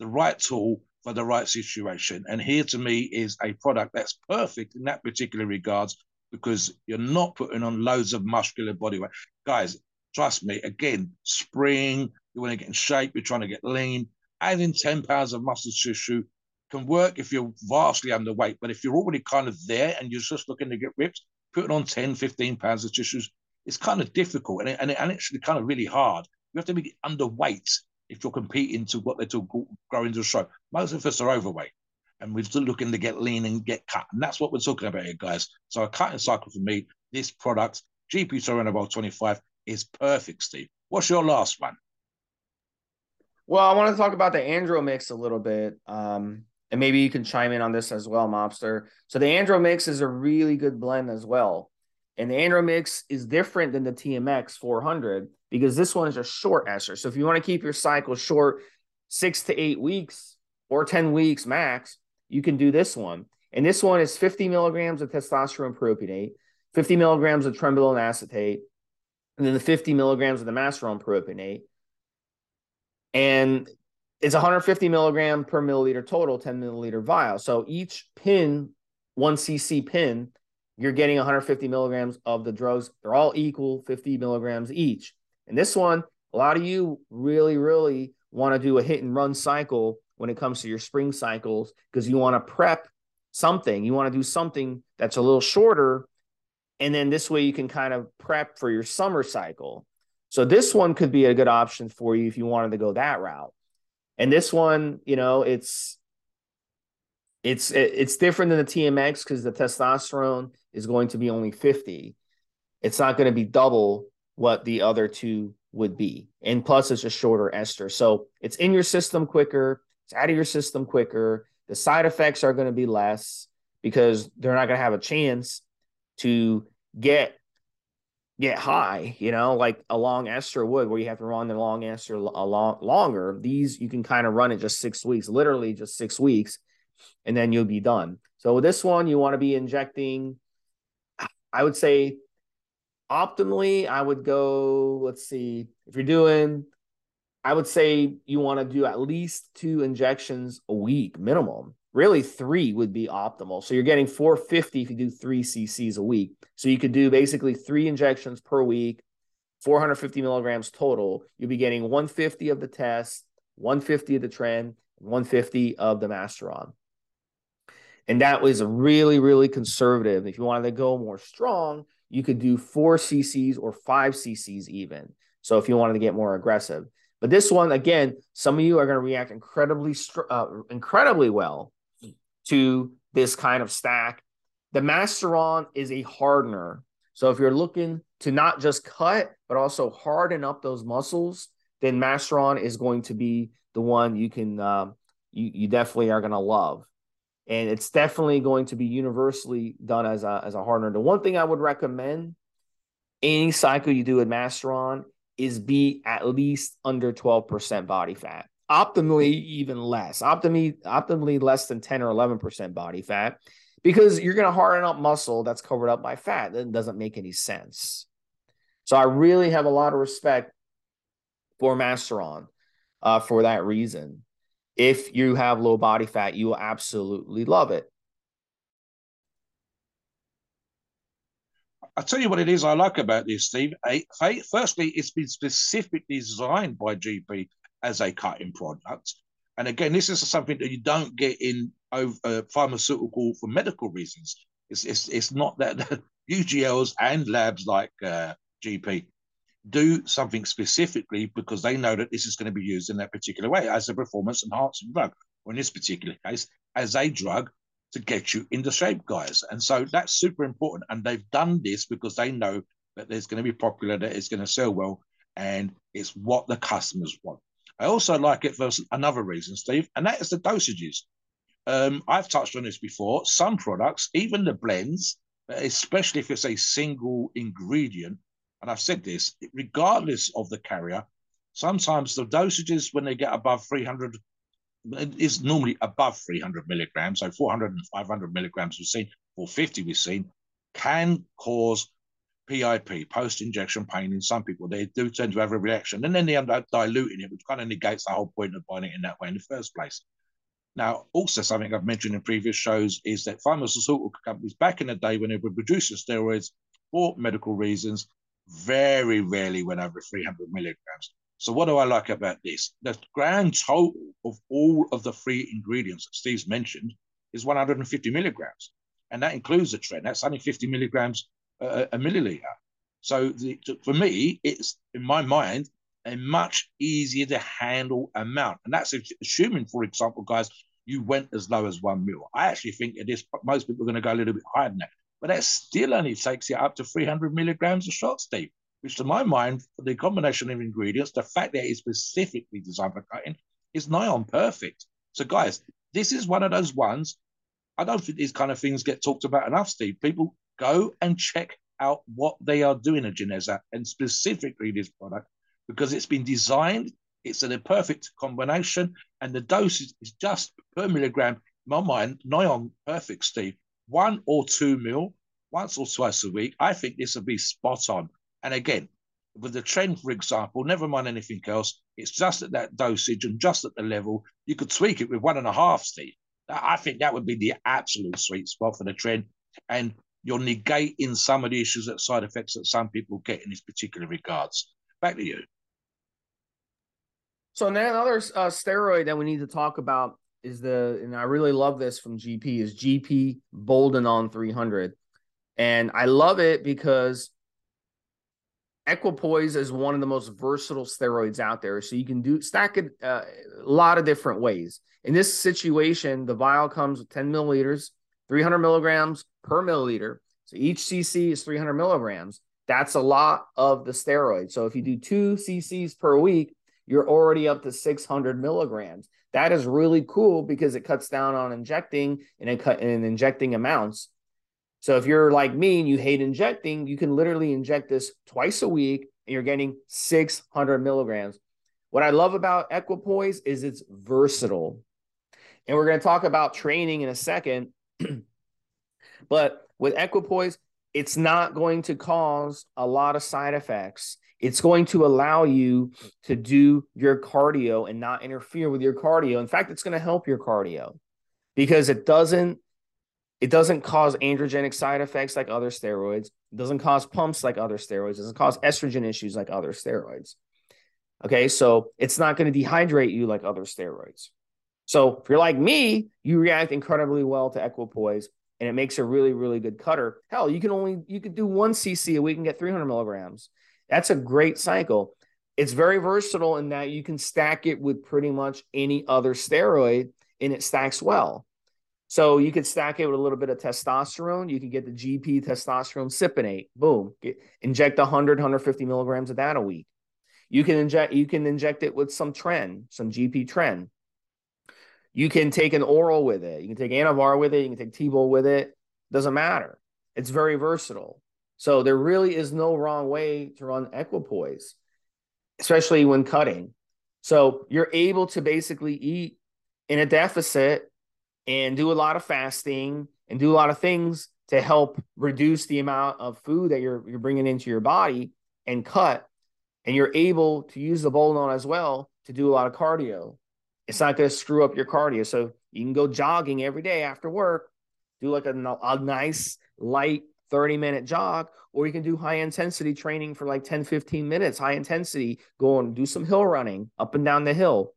the right tool for the right situation. And here to me is a product that's perfect in that particular regards because you're not putting on loads of muscular body weight. Guys, trust me, again, spring, you want to get in shape, you're trying to get lean, adding 10 pounds of muscle tissue can work if you're vastly underweight. But if you're already kind of there and you're just looking to get ripped, putting on 10, 15 pounds of tissues, it's kind of difficult and, it, and, it, and actually kind of really hard. You have to be underweight if you're competing to what they call growing to show. Most of us are overweight and we're still looking to get lean and get cut. And that's what we're talking about here, guys. So a cutting cycle for me, this product, GP Turinabol 25, is perfect, Steve. What's your last one? Well, I want to talk about the Andro mix a little bit. Um, and maybe you can chime in on this as well, Mobster. So the Andro mix is a really good blend as well. And the Andro mix is different than the TMX 400 because this one is a short ester. So if you want to keep your cycle short, six to eight weeks or 10 weeks max, you can do this one. And this one is 50 milligrams of testosterone propionate, 50 milligrams of trenbolone acetate, and then the 50 milligrams of the masteron propionate. And it's 150 milligram per milliliter total, 10 milliliter vial. So each pin, one cc pin, you're getting 150 milligrams of the drugs. They're all equal, 50 milligrams each. And this one, a lot of you really, really want to do a hit and run cycle when it comes to your spring cycles because you want to prep something. You want to do something that's a little shorter. And then this way you can kind of prep for your summer cycle. So this one could be a good option for you if you wanted to go that route. And this one, you know, it's it's it's different than the TMX because the testosterone is going to be only 50. It's not going to be double what the other two would be. And plus, it's a shorter ester. So it's in your system quicker, it's out of your system quicker. The side effects are going to be less because they're not going to have a chance to get get high, you know, like a long ester would, where you have to run the long ester a long longer. These you can kind of run it just six weeks, literally just six weeks, and then you'll be done. So this one, you want to be injecting, I would say optimally, I would go, let's see, if you're doing, I would say you want to do at least two injections a week minimum really three would be optimal. So you're getting 450 if you do three cc's a week. So you could do basically three injections per week, 450 milligrams total. You'll be getting 150 of the test, 150 of the tren, 150 of the masteron. And that was really, really conservative. If you wanted to go more strong, you could do four cc's or five cc's even. So if you wanted to get more aggressive. But this one, again, some of you are going to react incredibly, uh, incredibly well to this kind of stack. The Masteron is a hardener. So if you're looking to not just cut, but also harden up those muscles, then Masteron is going to be the one you can, uh, you, you definitely are going to love. And it's definitely going to be universally done as a, as a hardener. The one thing I would recommend any cycle you do with Masteron is be at least under 12% body fat optimally even less, optimally optimally less than 10 or 11% body fat because you're going to harden up muscle that's covered up by fat. That doesn't make any sense. So I really have a lot of respect for Masteron uh, for that reason. If you have low body fat, you will absolutely love it. I'll tell you what it is I like about this, Steve. Firstly, it's been specifically designed by GP as a cutting product. And again, this is something that you don't get in uh, pharmaceutical for medical reasons. It's, it's, it's not that UGLs and labs like uh, GP do something specifically because they know that this is going to be used in that particular way as a performance enhancing drug, or in this particular case, as a drug to get you into shape, guys. And so that's super important. And they've done this because they know that there's going to be popular, that it's going to sell well, and it's what the customers want. I also like it for another reason, Steve, and that is the dosages. Um, I've touched on this before. Some products, even the blends, especially if it's a single ingredient, and I've said this, regardless of the carrier, sometimes the dosages when they get above 300 is normally above 300 milligrams, so 400 and 500 milligrams we've seen, 450 we've seen, can cause PIP, post-injection pain in some people. They do tend to have a reaction, and then they end up diluting it, which kind of negates the whole point of buying it in that way in the first place. Now, also something I've mentioned in previous shows is that pharmaceutical companies back in the day when they were producing steroids for medical reasons, very rarely went over 300 milligrams. So what do I like about this? The grand total of all of the three ingredients that Steve's mentioned is 150 milligrams. And that includes the tren. That's only 50 milligrams a, a milliliter. So the, for me, it's in my mind a much easier to handle amount, and that's assuming, for example, guys, you went as low as one mil. I actually think it is. Most people are going to go a little bit higher than that, but that still only takes you up to 300 milligrams of shot, Steve. Which, to my mind, the combination of ingredients, the fact that it's specifically designed for cutting is nigh on perfect. So, guys, this is one of those ones. I don't think these kind of things get talked about enough, Steve. People go and check out what they are doing at Geneza and specifically this product because it's been designed, it's a perfect combination, and the dose is, just per milligram, in my mind, nigh on perfect, Steve. One or two mil, once or twice a week. I think this will be spot on. And again, with the tren, for example, never mind anything else, it's just at that dosage and just at the level. You could tweak it with one and a half, Steve. I think that would be the absolute sweet spot for the tren. And you're negating some of the issues that side effects that some people get in this particular regards. Back to you. So now another uh, steroid that we need to talk about is the, and I really love this from GP is GP Boldenon 300, and I love it because Equipoise is one of the most versatile steroids out there. So you can do stack it uh, a lot of different ways. In this situation, the vial comes with 10 milliliters, 300 milligrams per milliliter. So each cc is 300 milligrams. That's a lot of the steroid. So if you do two cc's per week, you're already up to 600 milligrams. That is really cool because it cuts down on injecting and it cut and injecting amounts. So if you're like me and you hate injecting, you can literally inject this twice a week and you're getting 600 milligrams. What I love about Equipoise is it's versatile. And we're going to talk about training in a second. but with Equipoise, it's not going to cause a lot of side effects. It's going to allow you to do your cardio and not interfere with your cardio. In fact, it's going to help your cardio because it doesn't it doesn't cause androgenic side effects like other steroids. It doesn't cause pumps like other steroids. It doesn't cause estrogen issues like other steroids. Okay, so it's not going to dehydrate you like other steroids. So if you're like me, you react incredibly well to equipoise and it makes a really, really good cutter. Hell, you can only you could do one cc a week and get 300 milligrams. That's a great cycle. It's very versatile in that you can stack it with pretty much any other steroid and it stacks well. So you could stack it with a little bit of testosterone. You can get the GP testosterone cypionate. Boom. Get, inject 100, 150 milligrams of that a week. You can inject you can inject it with some tren, some GP tren. You can take an oral with it. You can take Anavar with it. You can take T-Bol with it. Doesn't matter. It's very versatile. So there really is no wrong way to run equipoise, especially when cutting. So you're able to basically eat in a deficit and do a lot of fasting and do a lot of things to help reduce the amount of food that you're you're bringing into your body and cut and you're able to use the Boldenon as well to do a lot of cardio it's not going to screw up your cardio. So you can go jogging every day after work, do like a, a nice light 30 minute jog, or you can do high intensity training for like 10, 15 minutes, high intensity, go and do some hill running up and down the hill.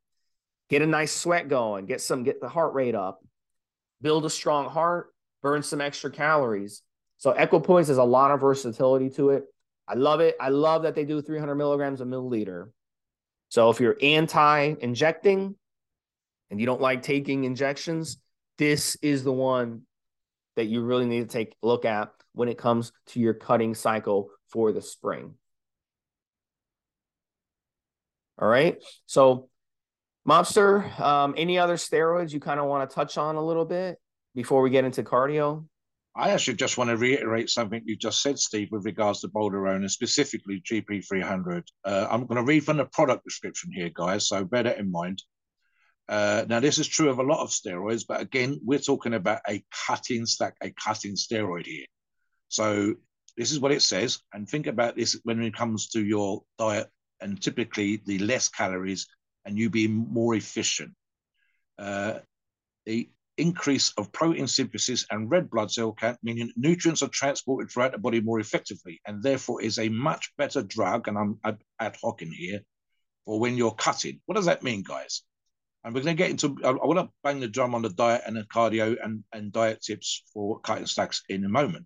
Get a nice sweat going, get some, get the heart rate up, build a strong heart, burn some extra calories. So Equipoise has a lot of versatility to it. I love it. I love that they do 300 milligrams a milliliter. So if you're anti injecting and you don't like taking injections, this is the one that you really need to take a look at when it comes to your cutting cycle for the spring. All right. So, Mobster, um, any other steroids you kind of want to touch on a little bit before we get into cardio? I actually just want to reiterate something you just said, Steve, with regards to Bolderone and specifically GP300. Uh, I'm going to read from the product description here, guys, so bear that in mind. Uh, now, this is true of a lot of steroids, but again, we're talking about a cutting stack, a cutting steroid here. So this is what it says, and think about this when it comes to your diet, and typically the less calories, and you being more efficient. Uh, the increase of protein synthesis and red blood cell count, meaning nutrients are transported throughout the body more effectively, and therefore is a much better drug. And I'm ad hoc in here for when you're cutting. What does that mean, guys? And we're going to get into, I, I want to bang the drum on the diet and the cardio and, and diet tips for cutting stacks in a moment.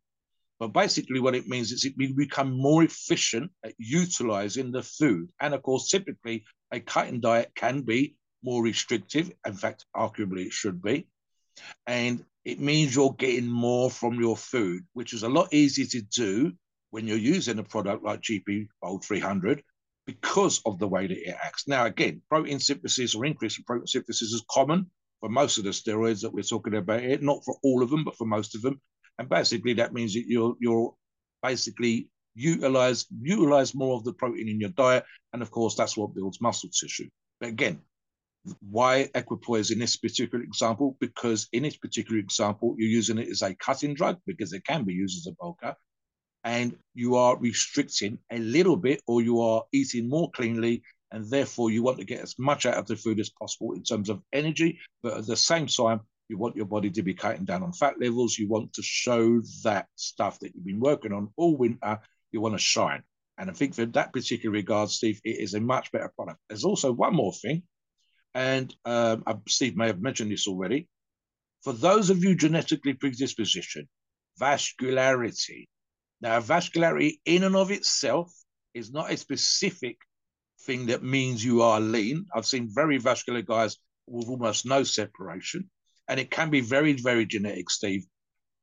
But basically, what it means is it, we become more efficient at utilizing the food. And of course, typically, a cutting diet can be more restrictive. In fact, arguably, it should be. And it means you're getting more from your food, which is a lot easier to do when you're using a product like GP Bold 300 because of the way that it acts. Now, again, protein synthesis or increase in protein synthesis is common for most of the steroids that we're talking about here, not for all of them, but for most of them. And basically, that means that you're you're basically utilize utilize more of the protein in your diet, and of course, that's what builds muscle tissue. But again, why equipoise in this particular example? Because in this particular example, you're using it as a cutting drug because it can be used as a bulker and you are restricting a little bit or you are eating more cleanly and therefore you want to get as much out of the food as possible in terms of energy but at the same time you want your body to be cutting down on fat levels. You want to show that stuff that you've been working on all winter. You want to shine. And i think for that particular regard steve it is a much better product. There's also one more thing and um, steve may have mentioned this already. For those of you genetically predisposition vascularity now, vascularity in and of itself is not a specific thing that means you are lean. I've seen very vascular guys with almost no separation, and it can be very, very genetic, Steve.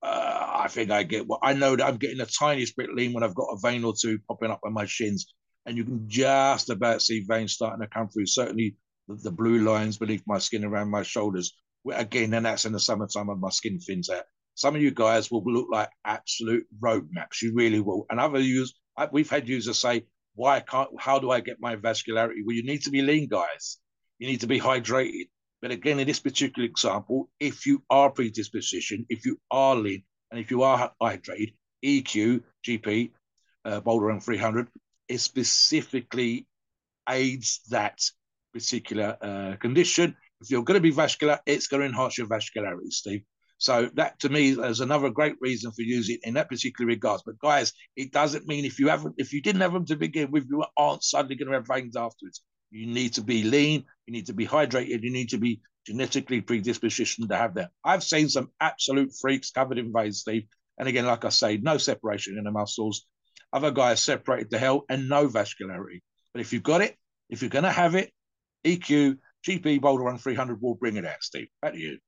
Uh, I think I get what well, I know that I'm getting the tiniest bit lean when I've got a vein or two popping up on my shins, and you can just about see veins starting to come through. Certainly, the, the blue lines beneath my skin around my shoulders. Again, and that's in the summertime when my skin thins out some of you guys will look like absolute roadmaps. You really will. And other users, we've had users say, why can't, how do I get my vascularity? Well, you need to be lean, guys. You need to be hydrated. But again, in this particular example, if you are predisposition, if you are lean, and if you are hydrated, EQ, GP, uh, Bolderone 300, it specifically aids that particular uh, condition. If you're going to be vascular, it's going to enhance your vascularity, Steve. So that to me is another great reason for using in that particular regards. But guys, it doesn't mean if you haven't, if you didn't have them to begin with, you aren't suddenly going to have veins afterwards. You need to be lean, you need to be hydrated, you need to be genetically predispositioned to have that. I've seen some absolute freaks covered in veins, Steve. And again, like I say, no separation in the muscles. Other guys separated to hell and no vascularity. But if you've got it, if you're going to have it, EQ, GP Bolderone 300 will bring it out, Steve. Back to you.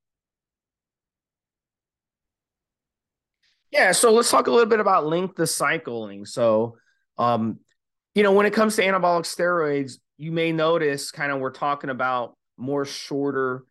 Yeah, so let's talk a little bit about length of cycling. So, um, you know, when it comes to anabolic steroids, you may notice kind of we're talking about more shorter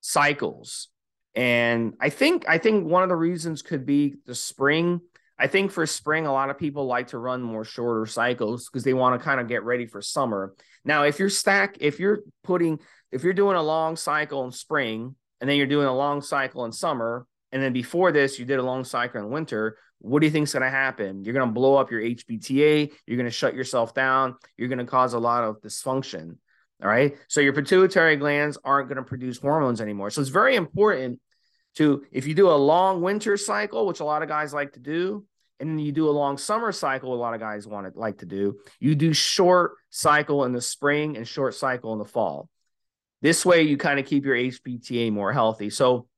cycles. And I think I think one of the reasons could be the spring. I think for spring, a lot of people like to run more shorter cycles because they want to kind of get ready for summer. Now, if you're stack, if you're putting, if you're doing a long cycle in spring and then you're doing a long cycle in summer, and then before this, you did a long cycle in winter. What do you think is going to happen? You're going to blow up your HPTA. You're going to shut yourself down. You're going to cause a lot of dysfunction. All right. So your pituitary glands aren't going to produce hormones anymore. So it's very important to, if you do a long winter cycle, which a lot of guys like to do, and you do a long summer cycle. A lot of guys want to like to do. You do short cycle in the spring and short cycle in the fall. This way, you kind of keep your HPTA more healthy. So,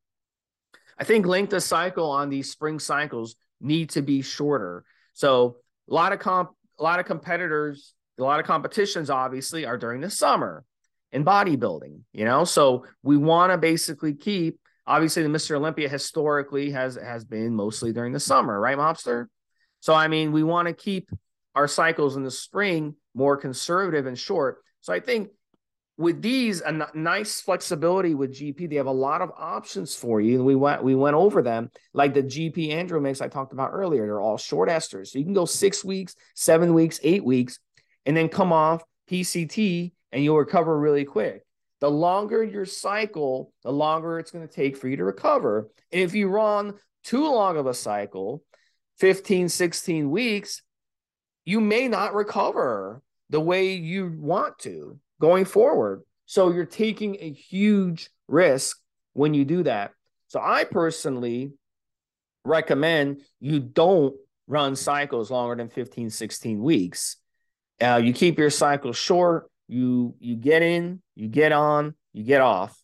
I think length of cycle on these spring cycles need to be shorter. So, a lot of comp, a lot of competitors, a lot of competitions, obviously, are during the summer in bodybuilding. You know, so we want to basically keep obviously the Mr. Olympia historically has has been mostly during the summer, right, Mobster? So I mean, we want to keep our cycles in the spring more conservative and short. So I think with these a nice flexibility with GP, they have a lot of options for you. And we went we went over them, like the GP Andro mix I talked about earlier. They're all short esters, so you can go six weeks, seven weeks, eight weeks, and then come off PCT, and you'll recover really quick. The longer your cycle, the longer it's going to take for you to recover. And if you run too long of a cycle, 15, 16 weeks, you may not recover the way you want to going forward. So you're taking a huge risk when you do that. So I personally recommend you don't run cycles longer than 15, 16 weeks. Uh, you keep your cycle short. You you get in, you get on, you get off,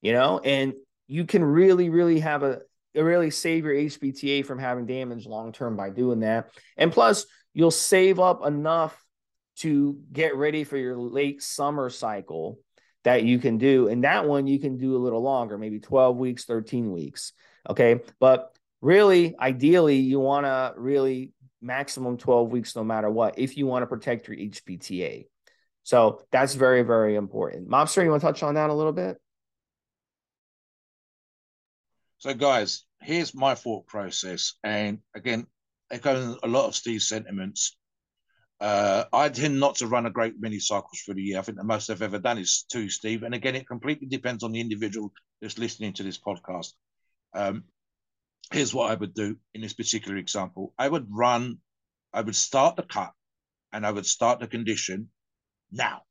you know, and you can really, really have a really save your HPTA from having damage long term by doing that. And plus, you'll save up enough to get ready for your late summer cycle that you can do. And that one you can do a little longer, maybe 12 weeks, 13 weeks. Okay. But really, ideally, you want to really maximum 12 weeks no matter what if you want to protect your HPTA. So that's very, very important. Mobster, you want to touch on that a little bit? So, guys, here's my thought process. And again, echoing a lot of Steve's sentiments. Uh, I tend not to run a great many cycles through the year. I think the most I've ever done is two, Steve. And again, it completely depends on the individual that's listening to this podcast. Um, here's what I would do in this particular example I would run, I would start the cut and I would start the condition now,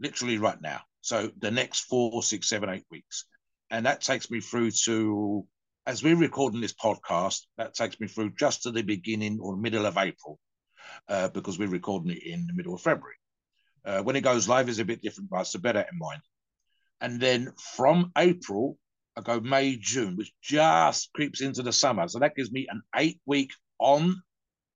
literally right now. So the next four, six, seven, eight weeks. And that takes me through to as we're recording this podcast, that takes me through just to the beginning or middle of April, uh, because we're recording it in the middle of February. Uh, when it goes live is a bit different, but so bear that in mind. And then from April, I go May, June, which just creeps into the summer. So that gives me an eight week on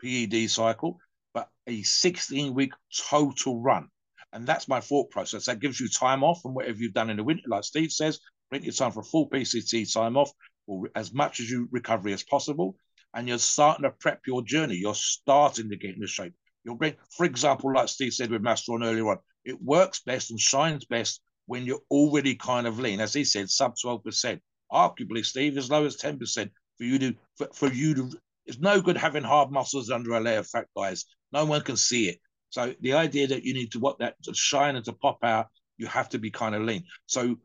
PED cycle, but a 16 week total run. And that's my thought process. That gives you time off from whatever you've done in the winter, like Steve says, plenty of time for a full PCT time off, or as much as you recovery as possible, and you're starting to prep your journey. You're starting to get into shape. You're great. For example, like Steve said with Masteron earlier on, it works best and shines best when you're already kind of lean. As he said, sub 12%. Arguably, Steve, as low as 10% for you to for, for you to it's no good having hard muscles under a layer of fat, guys. No one can see it. So the idea that you need to what that to shine and to pop out, you have to be kind of lean. So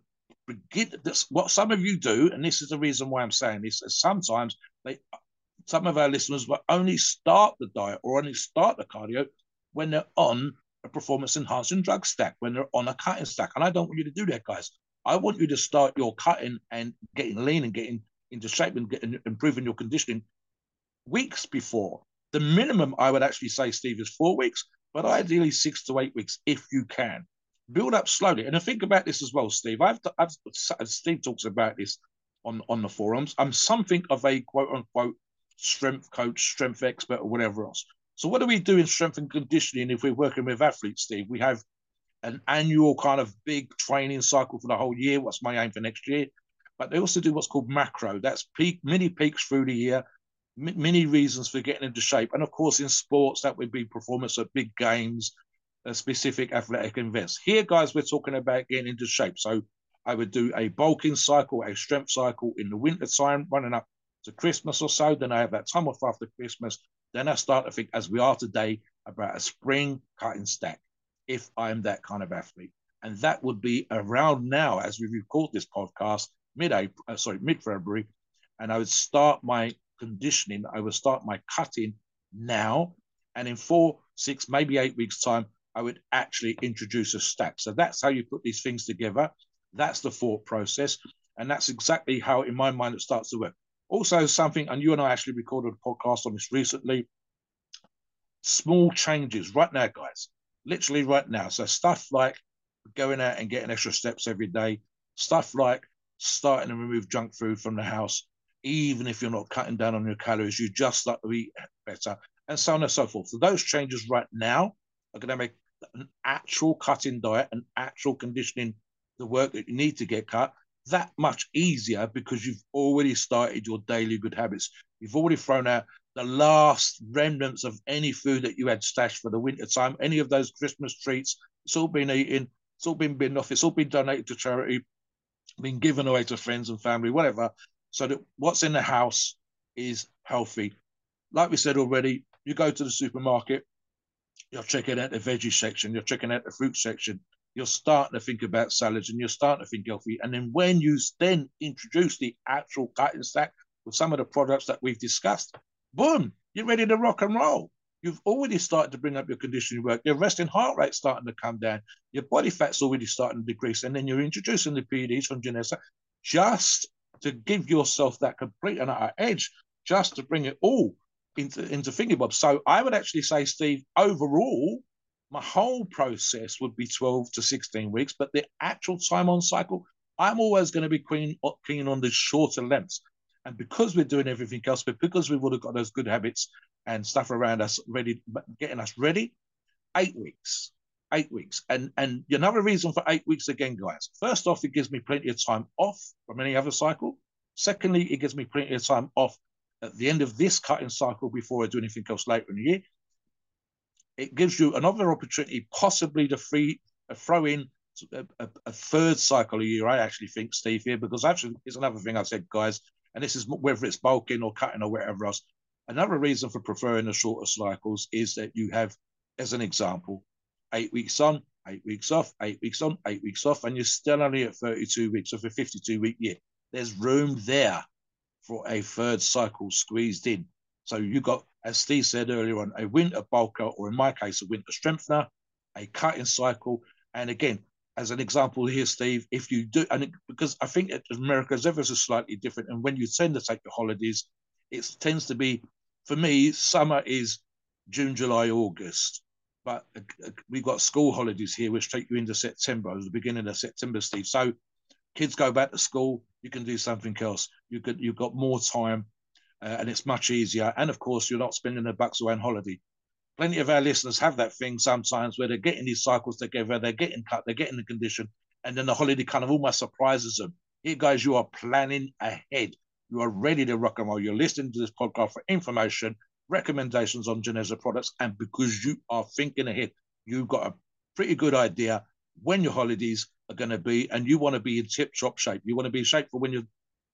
begin this what some of you do, and this is the reason why I'm saying this, is sometimes they some of our listeners will only start the diet or only start the cardio when they're on a performance enhancing drug stack, when they're on a cutting stack. And I don't want you to do that, guys. I want you to start your cutting and getting lean and getting into shape and getting improving your conditioning weeks before. The minimum I would actually say, Steve, is four weeks, but ideally six to eight weeks if you can build up slowly. And I think about this as well, Steve. I've, I've Steve talks about this on on the forums. I'm something of a quote unquote strength coach, strength expert, or whatever else. So what do we do in strength and conditioning if we're working with athletes, Steve? We have an annual kind of big training cycle for the whole year. What's my aim for next year? But they also do what's called macro. That's peak, mini peaks through the year, many reasons for getting into shape. And of course, in sports, that would be performance at big games, a specific athletic events. Here, guys, we're talking about getting into shape. So I would do a bulking cycle, a strength cycle in the winter time, running up to Christmas or so. Then I have that time off after Christmas. Then I start to think, as we are today, about a spring cutting stack, if I'm that kind of athlete. And that would be around now, as we record this podcast, mid-April, uh, sorry, mid-February. And I would start my conditioning. I would start my cutting now. And in four, six, maybe eight weeks' time, I would actually introduce a stack. So that's how you put these things together. That's the thought process. And that's exactly how, in my mind, it starts to work. Also, something, and you and I actually recorded a podcast on this recently. Small changes right now, guys. Literally right now. So stuff like going out and getting extra steps every day, stuff like starting to remove junk food from the house, even if you're not cutting down on your calories, you just start to eat better, and so on and so forth. So those changes right now are going to make an actual cutting diet, an actual conditioning, the work that you need to get cut, that much easier because you've already started your daily good habits. You've already thrown out the last remnants of any food that you had stashed for the winter time, any of those Christmas treats. It's all been eaten, it's all been binned off, it's all been donated to charity, been given away to friends and family, whatever so that what's in the house is healthy. Like we said already, you go to the supermarket, you're checking out the veggie section, you're checking out the fruit section, you're starting to think about salads and you're starting to think healthy. And then when you then introduce the actual cutting stack with some of the products that we've discussed, boom, you're ready to rock and roll. You've already started to bring up your conditioning work. Your resting heart rate starting to come down. Your body fat's already starting to decrease. And then you're introducing the PEDs from Geneza just to give yourself that complete and utter edge, just to bring it all into into thinking bob. So I would actually say, Steve, overall, my whole process would be 12 to 16 weeks, but the actual time on cycle, I'm always going to be keen, uh, keen on the shorter lengths. And because we're doing everything else, but because we would have got those good habits and stuff around us ready, getting us ready, eight weeks eight weeks. And and another reason for eight weeks again, guys. First off, it gives me plenty of time off from any other cycle. Secondly, it gives me plenty of time off at the end of this cutting cycle before I do anything else later in the year. It gives you another opportunity, possibly to free uh, throw in a, a, a, third cycle a year. I actually think, Steve, here because actually it's another thing I said, guys, and this is whether it's bulking or cutting or whatever else. Another reason for preferring the shorter cycles is that you have, as an example, eight weeks on, eight weeks off, eight weeks on, eight weeks off, and you're still only at 32 weeks of a 52 week year. There's room there for a third cycle squeezed in. So you got, as Steve said earlier on, a winter bulker, or in my case, a winter strengthener, a cutting cycle. And again, as an example here, Steve, if you do, and it, because I think America is ever so slightly different, and when you tend to take your holidays, it tends to be, for me, summer is June, July, August but uh, uh, we've got school holidays here, which take you into September, the beginning of September, Steve. So kids go back to school, you can do something else. You could, you've got more time, uh, and it's much easier. And of course, you're not spending the bucks away on holiday. Plenty of our listeners have that thing sometimes where they're getting these cycles together, they're getting cut, they're getting the condition, and then the holiday kind of almost surprises them. Here, guys, you are planning ahead. You are ready to rock and roll. You're listening to this podcast for information recommendations on Geneza products. And because you are thinking ahead, you've got a pretty good idea when your holidays are going to be, and you want to be in tip top shape. You want to be shape for when you're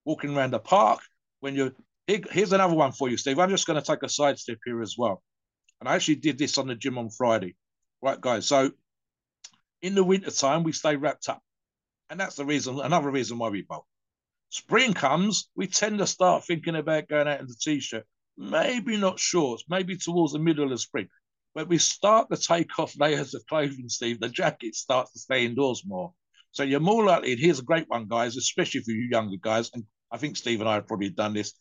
walking around the park, when you're. Here's another one for you, Steve. I'm just going to take a side step here as well. And I actually did this on the gym on Friday. Right, guys. So in the winter time, we stay wrapped up. And that's the reason, another reason why we bulk. Spring comes, we tend to start thinking about going out in the t-shirt maybe not shorts, maybe towards the middle of spring. But we start to take off layers of clothing, Steve, the jacket starts to stay indoors more. So you're more likely, and here's a great one, guys, especially for you younger guys, and I think Steve and I have probably done this.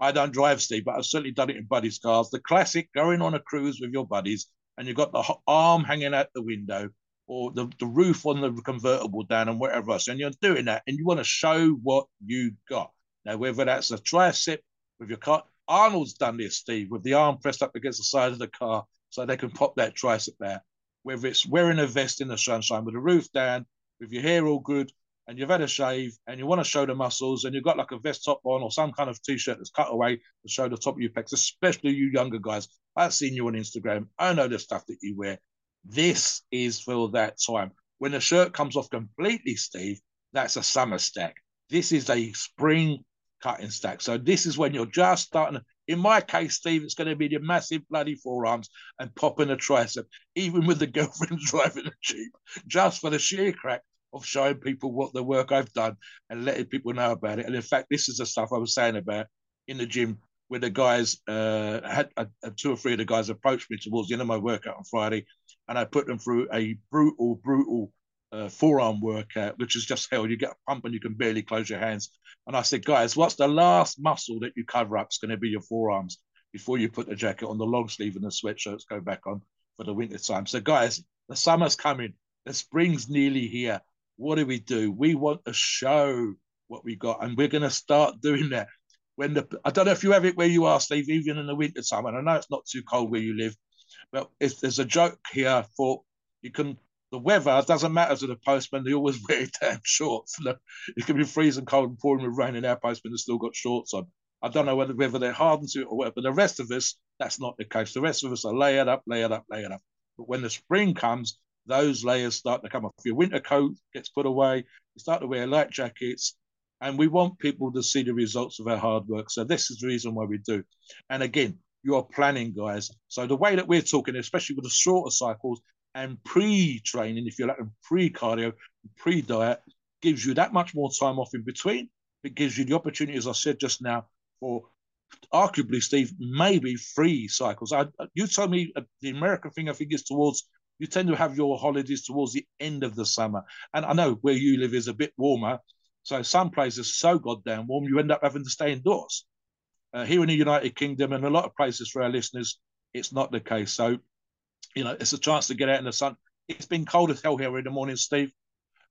I don't drive, Steve, but I've certainly done it in buddies' cars. The classic going on a cruise with your buddies, and you've got the arm hanging out the window or the, the roof on the convertible down and whatever else. And you're doing that, and you want to show what you got. Now, whether that's a tricep with your car, Arnold's done this, Steve, with the arm pressed up against the side of the car so they can pop that tricep there. Whether it's wearing a vest in the sunshine with the roof down, with your hair all good, and you've had a shave and you want to show the muscles and you've got like a vest top on or some kind of t-shirt that's cut away to show the top of your pecs, especially you younger guys. I've seen you on Instagram. I know the stuff that you wear. This is for that time. When the shirt comes off completely, Steve, that's a summer stack. This is a spring cutting stack. So this is when you're just starting. In my case, Steve, it's going to be the massive bloody forearms and popping a tricep, even with the girlfriend driving a jeep, just for the sheer crack of showing people what the work I've done and letting people know about it. And in fact, this is the stuff I was saying about in the gym where the guys uh, had uh, two or three of the guys approached me towards the end of my workout on Friday, and I put them through a brutal, brutal uh, forearm workout, which is just hell. You get a pump and you can barely close your hands. And I said, guys, what's the last muscle that you cover up? It's going to be your forearms before you put the jacket on, the long sleeve and the sweatshirts go back on for the winter time. So, guys, the summer's coming. The spring's nearly here. What do we do? We want to show what we got, and we're going to start doing that. When the I don't know if you have it where you are, Steve, even in the winter time, and I know it's not too cold where you live, but if there's a joke here for you can the weather doesn't matter to the postman. They always wear damn shorts. It can be freezing cold and pouring with rain, and our postman has still got shorts on. I don't know whether, whether they're hardened to it or whatever. But the rest of us, that's not the case. The rest of us are layered up, layered up, layered up. But when the spring comes, those layers start to come off. Your winter coat gets put away. You start to wear light jackets, and we want people to see the results of our hard work. So this is the reason why we do. And again, you are planning, guys. So the way that we're talking, especially with the shorter cycles and pre-training, if you like, and pre-cardio, pre-diet, gives you that much more time off in between. It gives you the opportunity, as I said just now, for arguably, Steve, maybe three cycles. I, you told me uh, the American thing, I think, is towards you tend to have your holidays towards the end of the summer. And I know where you live is a bit warmer. So some places so goddamn warm, you end up having to stay indoors. Uh, here in the United Kingdom and a lot of places for our listeners, it's not the case. So, you know, it's a chance to get out in the sun. It's been cold as hell here in the morning, Steve,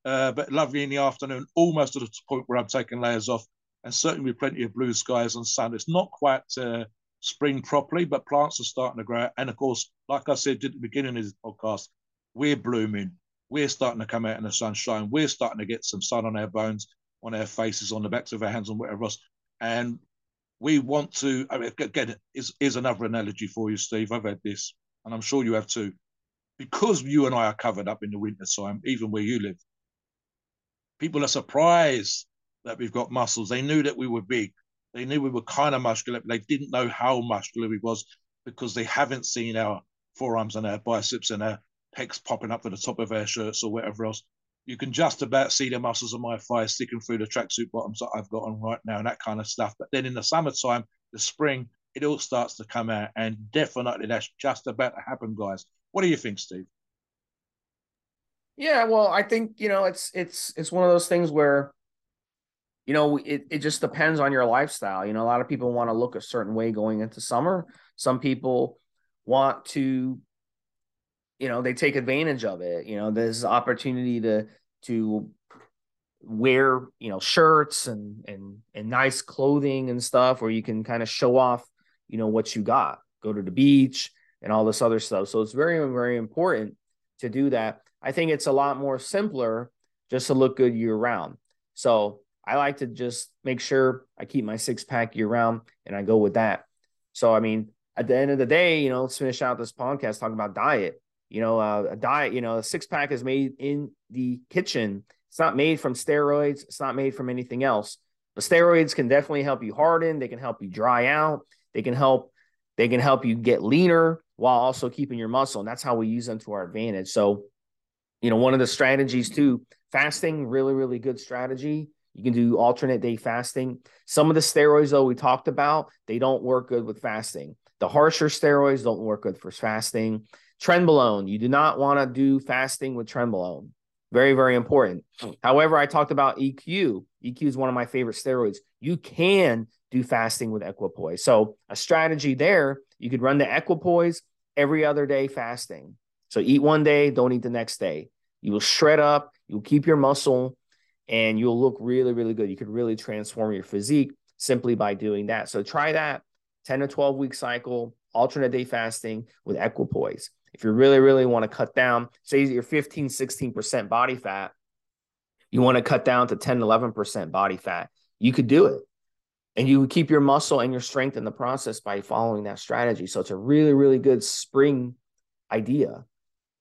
uh, but lovely in the afternoon, almost to the point where I'm taking layers off and certainly plenty of blue skies and sun. It's not quite uh, spring properly, but plants are starting to grow. And of course, like I said at the beginning of this podcast, we're blooming. We're starting to come out in the sunshine. We're starting to get some sun on our bones, on our faces, on the backs of our hands, and whatever else. And we want to, I mean, again, is is another analogy for you, Steve. I've had this, and I'm sure you have too. Because you and I are covered up in the winter time, even where you live, people are surprised that we've got muscles. They knew that we were big. They knew we were kind of muscular, but they didn't know how muscular we was because they haven't seen our forearms and our biceps and our pecs popping up to the top of our shirts or whatever else. You can just about see the muscles of my thighs sticking through the tracksuit bottoms that I've got on right now and that kind of stuff. But then in the summertime, the spring, it all starts to come out. And definitely that's just about to happen, guys. What do you think, Steve? Yeah, well, I think, you know, it's it's it's one of those things where you know, it, it just depends on your lifestyle. You know, a lot of people want to look a certain way going into summer. Some people want to, you know, they take advantage of it. You know, there's opportunity to to wear, you know, shirts and and and nice clothing and stuff where you can kind of show off, you know, what you got. Go to the beach and all this other stuff. So it's very, very important to do that. I think it's a lot more simpler just to look good year round. So I like to just make sure I keep my six pack year round and I go with that. So, I mean, at the end of the day, you know, let's finish out this podcast talking about diet. You know, uh, a diet, you know, a six pack is made in the kitchen. It's not made from steroids. It's not made from anything else. The steroids can definitely help you harden. They can help you dry out. They can help. They can help you get leaner while also keeping your muscle. And that's how we use them to our advantage. So, you know, one of the strategies too, fasting, really, really good strategy you can do alternate day fasting. Some of the steroids, though, we talked about, they don't work good with fasting. The harsher steroids don't work good for fasting. Trenbolone, you do not want to do fasting with trenbolone. Very, very important. However, I talked about EQ. EQ is one of my favorite steroids. You can do fasting with equipoise. So, a strategy there, you could run the equipoise every other day fasting. So, eat one day, don't eat the next day. You will shred up, you'll keep your muscle and you'll look really, really good. You could really transform your physique simply by doing that. So try that 10 to 12 week cycle, alternate day fasting with equipoise. If you really, really want to cut down, say you're 15, 16% body fat, you want to cut down to 10, 11% body fat, you could do it. And you would keep your muscle and your strength in the process by following that strategy. So it's a really, really good spring idea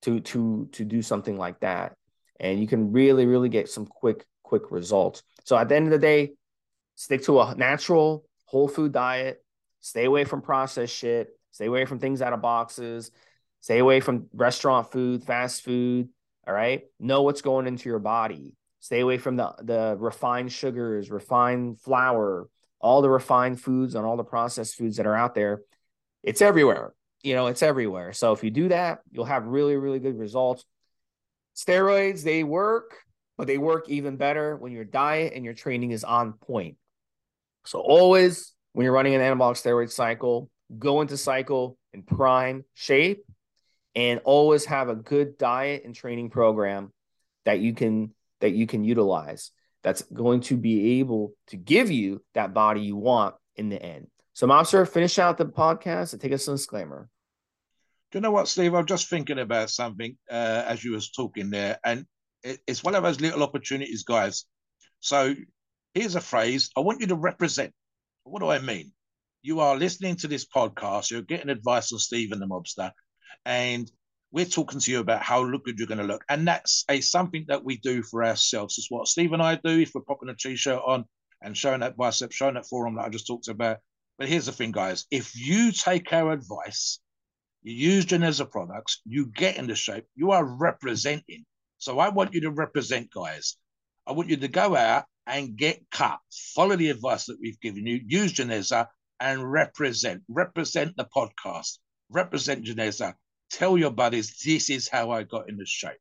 to to to do something like that. And you can really, really get some quick quick results. So at the end of the day, stick to a natural whole food diet, stay away from processed shit, stay away from things out of boxes, stay away from restaurant food, fast food. All right. Know what's going into your body. Stay away from the, the refined sugars, refined flour, all the refined foods and all the processed foods that are out there. It's everywhere. You know, it's everywhere. So if you do that, you'll have really, really good results. Steroids, they work, but they work even better when your diet and your training is on point. So always when you're running an anabolic steroid cycle, go into cycle in prime shape and always have a good diet and training program that you can that you can utilize that's going to be able to give you that body you want in the end. So, Mobster, finish out the podcast and take us a disclaimer. Do you know what, Steve? I'm just thinking about something uh, as you was talking there, and it, it's one of those little opportunities, guys. So, here's a phrase: I want you to represent. What do I mean? You are listening to this podcast. You're getting advice on Steve and the Mobster, and we're talking to you about how look good you're going to look. And that's a something that we do for ourselves. It's what Steve and I do if we're popping a t-shirt on and showing that bicep, showing that forearm that I just talked about. But here's the thing, guys. If you take our advice, you use Geneza products, you get into shape, you are representing. So I want you to represent, guys. I want you to go out and get cut. Follow the advice that we've given you. Use Geneza and represent. Represent the podcast. Represent Geneza Tell your buddies this is how I got in this shape.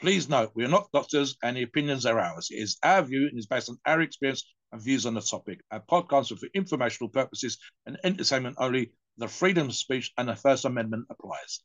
Please note, we are not doctors and the opinions are ours. It is our view and is based on our experience and views on the topic. Our podcast are for informational purposes and entertainment only. The freedom of speech and the First Amendment applies.